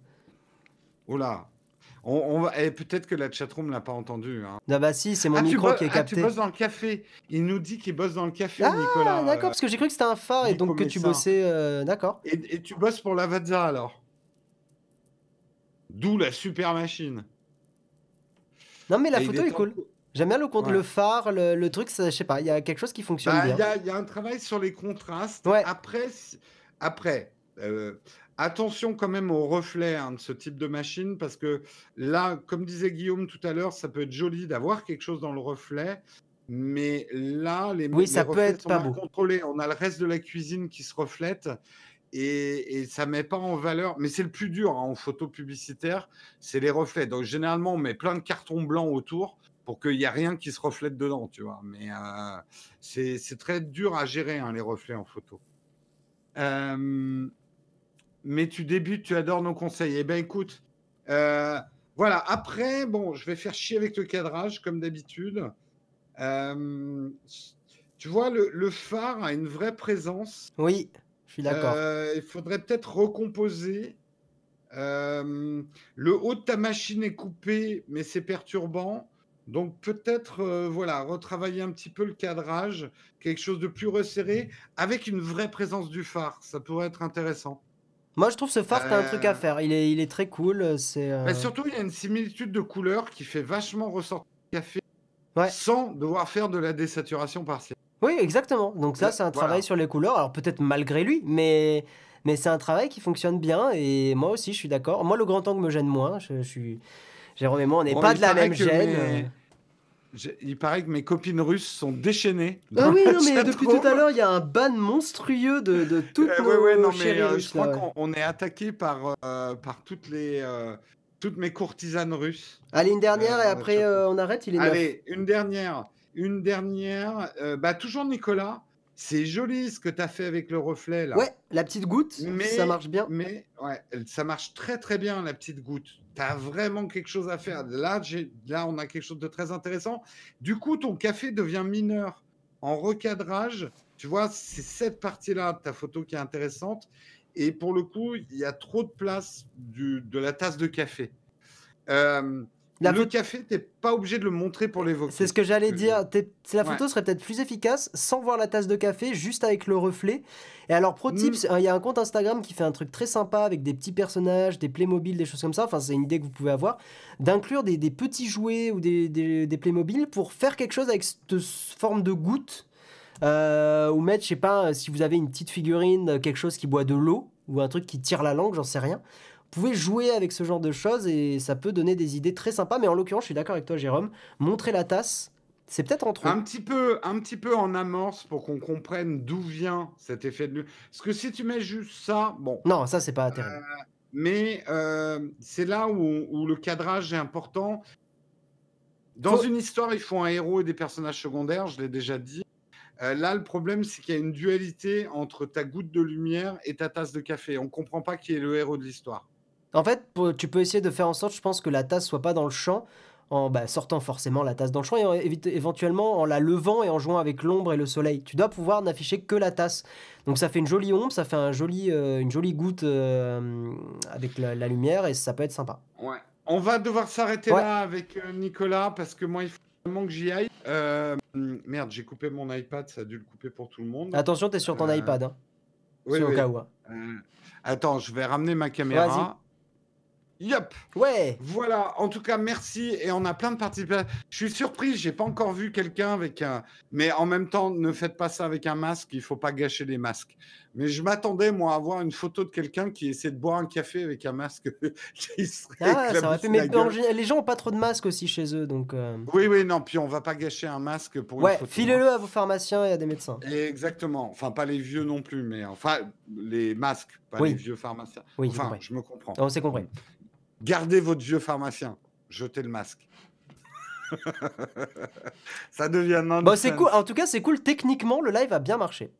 Oula. On, on va... et peut-être que la chatroom l'a pas entendu. hein. Ah bah si, c'est mon Ah, micro qui est ah, tu capté. bosses dans le café. Il nous dit qu'il bosse dans le café, Ah, Nicolas. d'accord, euh, parce que j'ai cru que c'était un phare et donc que tu bossais... euh, D'accord. Et, et tu bosses pour la Lavazza alors? D'où la super machine. Non mais la Et photo est cool. J'aime bien le compte, Ouais. le phare, le, le truc, ça, je sais pas, il y a quelque chose qui fonctionne Bah, Il bien. y, a- il y a un travail sur les contrastes. Ouais. Après, euh, attention quand même aux reflets hein, de ce type de machine, parce que là, comme disait Guillaume tout à l'heure, ça peut être joli d'avoir quelque chose dans le reflet. Mais là, les, Oui, les ça peut reflets être sont pas beau. contrôlés. On a le reste de la cuisine qui se reflète et, et ça met pas en valeur. Mais c'est le plus dur hein, en photo publicitaire, c'est les reflets. Donc généralement, on met plein de cartons blancs autour pour qu'il n'y ait rien qui se reflète dedans, tu vois. Mais euh, c'est très dur à gérer, hein, les reflets en photo. Euh, mais tu débutes, tu adores nos conseils. Eh bien, écoute, euh, voilà. Après, bon, je vais faire chier avec le cadrage, comme d'habitude. Tu vois, le, phare a une vraie présence. Oui, suis d'accord. Euh, il faudrait peut-être recomposer. Euh, le haut de ta machine est coupé, mais c'est perturbant. Donc peut-être euh, voilà, retravailler un petit peu le cadrage, quelque chose de plus resserré, avec une vraie présence du phare. Ça pourrait être intéressant. Moi je trouve ce phare, t'as un truc à faire. Il est, il est très cool. C'est. euh, Mais surtout, il y a une similitude de couleur qui fait vachement ressortir le café Ouais. sans devoir faire de la désaturation partielle. Oui, exactement. Donc ça, c'est un voilà. travail sur les couleurs. Alors peut-être malgré lui, mais mais c'est un travail qui fonctionne bien. Et moi aussi, je suis d'accord. Moi, le grand angle me gêne moins. Je, je suis. Jérôme et moi, on n'est Bon, pas de la même gêne. mes- Il paraît que mes copines russes sont déchaînées. Ah oui, non, mais depuis tout à l'heure, il y a un ban monstrueux de, de toutes Euh, nos ouais, ouais, non, mais euh, je russes, crois là, ouais. qu'on on est attaqué par, euh, par toutes, les, euh, toutes mes courtisanes russes. Allez, une dernière Euh, et après euh, on arrête, il est neuf. Allez, une dernière. Une dernière. Euh, bah, toujours Nicolas. C'est joli ce que tu as fait avec le reflet là. Ouais, la petite goutte, Mais- ça marche bien. Mais ouais, ça marche très très bien la petite goutte. Tu as vraiment quelque chose à faire. Là, j'ai- là, on a quelque chose de très intéressant. Du coup, ton café devient mineur. En recadrage, Tu vois, c'est cette partie-là de ta photo qui est intéressante. Et pour le coup, il y a trop de place du, de la tasse de café. Euh, La le photo- café, t'es pas obligé de le montrer pour l'évoquer. C'est ce que j'allais dire. La Ouais. photo serait peut-être plus efficace sans voir la tasse de café, juste avec le reflet. Et alors, pro Mm. tips, il y a un compte Instagram qui fait un truc très sympa avec des petits personnages, des Playmobil, des choses comme ça. Enfin, c'est une idée que vous pouvez avoir. D'inclure des, des petits jouets ou des, des, des Playmobil pour faire quelque chose avec cette forme de goutte. Euh, ou mettre, je sais pas, si vous avez une petite figurine, quelque chose qui boit de l'eau ou un truc qui tire la langue, j'en sais rien. Vous pouvez jouer avec ce genre de choses et ça peut donner des idées très sympas. Mais en l'occurrence, je suis d'accord avec toi, Jérôme. Montrer la tasse, c'est peut-être en trop. Un petit, peu, un petit peu en amorce pour qu'on comprenne d'où vient cet effet de lumière. Parce que si tu mets juste ça, bon. Non, ça, c'est pas terrible. Mais euh, c'est là où, où le cadrage est important. Dans Faut- une histoire, il faut un héros et des personnages secondaires, je l'ai déjà dit. Euh, là, le problème, c'est qu'il y a une dualité entre ta goutte de lumière et ta tasse de café. On ne comprend pas qui est le héros de l'histoire. En fait, tu peux essayer de faire en sorte, je pense, que la tasse soit pas dans le champ, en bah, sortant forcément la tasse dans le champ et en- éventuellement en la levant et en jouant avec l'ombre et le soleil. Tu dois pouvoir n'afficher que la tasse. Donc ça fait une jolie ombre, ça fait un joli, euh, une jolie goutte euh, avec la, la lumière et ça peut être sympa. Ouais. On va devoir s'arrêter Ouais. là avec euh, Nicolas parce que moi, il faut vraiment que j'y aille. Merde, j'ai coupé mon iPad, ça a dû le couper pour tout le monde. Attention, tu es sur ton iPad, hein, Oui, au oui. cas où. hein. Attends, je vais ramener ma caméra. Yep. Ouais, Voilà, en tout cas, merci. Et on a plein de participants. Je suis surpris, j'ai pas encore vu quelqu'un avec un. Mais en même temps, ne faites pas ça avec un masque, il faut pas gâcher les masques. Mais je m'attendais, moi, à voir une photo de quelqu'un qui essaie de boire un café avec un masque qui serait. ah, ça aurait Mais les gens ont pas trop de masques aussi chez eux, donc. euh, Oui, oui, non, puis on va pas gâcher un masque pour une Ouais, photo. hein. filez-le à vos pharmaciens et à des médecins. Exactement. Enfin, pas les vieux non plus, mais enfin, les masques, pas Oui. les vieux pharmaciens. Oui, enfin, je me comprends. On s'est compris. Gardez votre vieux pharmacien. Jetez le masque. Ça devient non. Bon, c'est cool. En tout cas, c'est cool. Techniquement, le live a bien marché.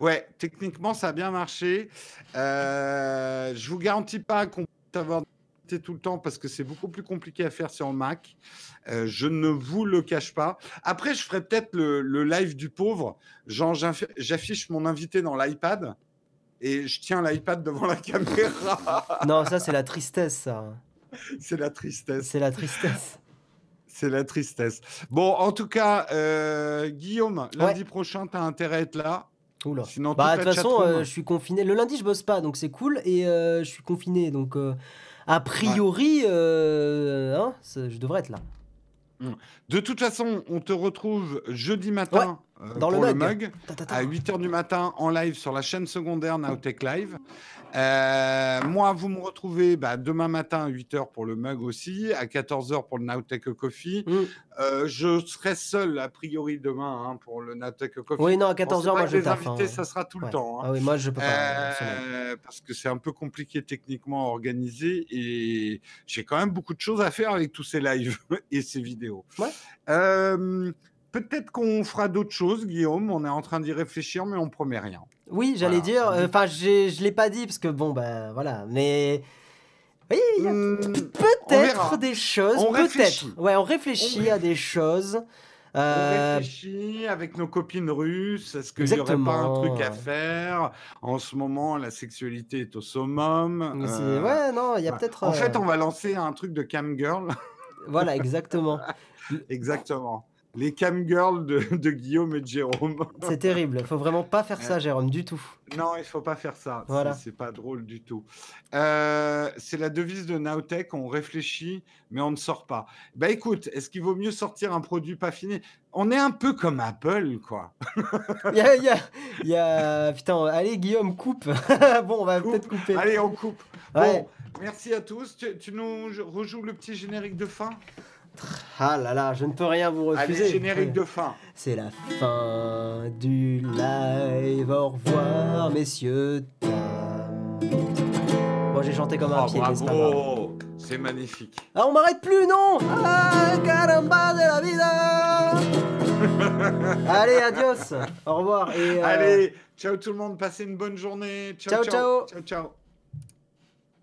Ouais, techniquement, ça a bien marché. Euh, je vous garantis pas qu'on peut avoir tout le temps parce que c'est beaucoup plus compliqué à faire sur Mac. Euh, je ne vous le cache pas. Après, je ferai peut-être le, le live du pauvre. Genre, j'affiche mon invité dans l'iPad et je tiens l'iPad devant la caméra. Non, ça, c'est la tristesse, ça. c'est la tristesse. C'est la tristesse. C'est la tristesse. Bon, en tout cas, euh, Guillaume, lundi prochain, tu as intérêt à être là. Oula. Sinon, Bah, de toute façon, euh, je suis confiné. Le lundi, je bosse pas, donc c'est cool. Et euh, je suis confiné, donc euh, a priori, hein, je devrais être là. De toute façon, on te retrouve jeudi matin dans le pour le mug. mug. Ta, ta, ta. à 8h du matin en live sur la chaîne secondaire Nowtech Live. Euh, moi, vous me retrouvez bah, demain matin à 8h pour le mug aussi, à 14h pour le Nowtech Coffee. Mm. Euh, je serai seul a priori demain hein, pour le Nowtech Coffee. Oui, non, à Bon, c'est 14h, vrai moi je les invités, hein. ça sera tout Ouais. le temps. hein. Ah oui, moi je peux pas. Euh, absolument. parce que c'est un peu compliqué techniquement à organiser et j'ai quand même beaucoup de choses à faire avec tous ces lives et ces vidéos. Ouais. Euh, Peut-être qu'on fera d'autres choses, Guillaume. On est en train d'y réfléchir, mais on promet rien. Oui, j'allais voilà. dire. euh, Enfin, j'ai- je l'ai pas dit parce que bon, bah voilà. Mais oui, il y a Hmm, peut-être des choses. On Peut-être. réfléchit. Ouais, on réfléchit On à des choses. On Euh, réfléchit avec nos copines russes. Est-ce qu'il n'y aurait pas un truc à faire? En ce moment, la sexualité est au summum. Euh, Ouais, non, il y a peut-être. En fait, euh, on va lancer un truc de cam girl. Voilà, exactement. Exactement. Les cam girls de, de Guillaume et de Jérôme. C'est terrible. Faut vraiment pas faire ça, Jérôme, du tout. Non, il faut pas faire ça. Voilà. C'est pas drôle du tout. Euh, c'est la devise de Nowtech. On réfléchit, mais on ne sort pas. Bah écoute, est-ce qu'il vaut mieux sortir un produit pas fini? On est un peu comme Apple, quoi. Il y a, il y a- il y a- Putain, allez, Guillaume, coupe. bon, on va Coupe. peut-être couper. Allez, on coupe. Ouais. Bon, merci à tous. Tu, tu nous rejoues le petit générique de fin? Ah là là, je ne peux rien vous refuser. Allez, générique de fin. C'est la fin du live. Au revoir, messieurs. dames. Bon, j'ai chanté comme un Oh, pied, bravo C'est magnifique. Ah, on m'arrête plus, non Ah, caramba de la vida Allez, adios Au revoir et... euh, Allez, ciao tout le monde. Passez une bonne journée. Ciao, ciao. ciao. Ciao, ciao.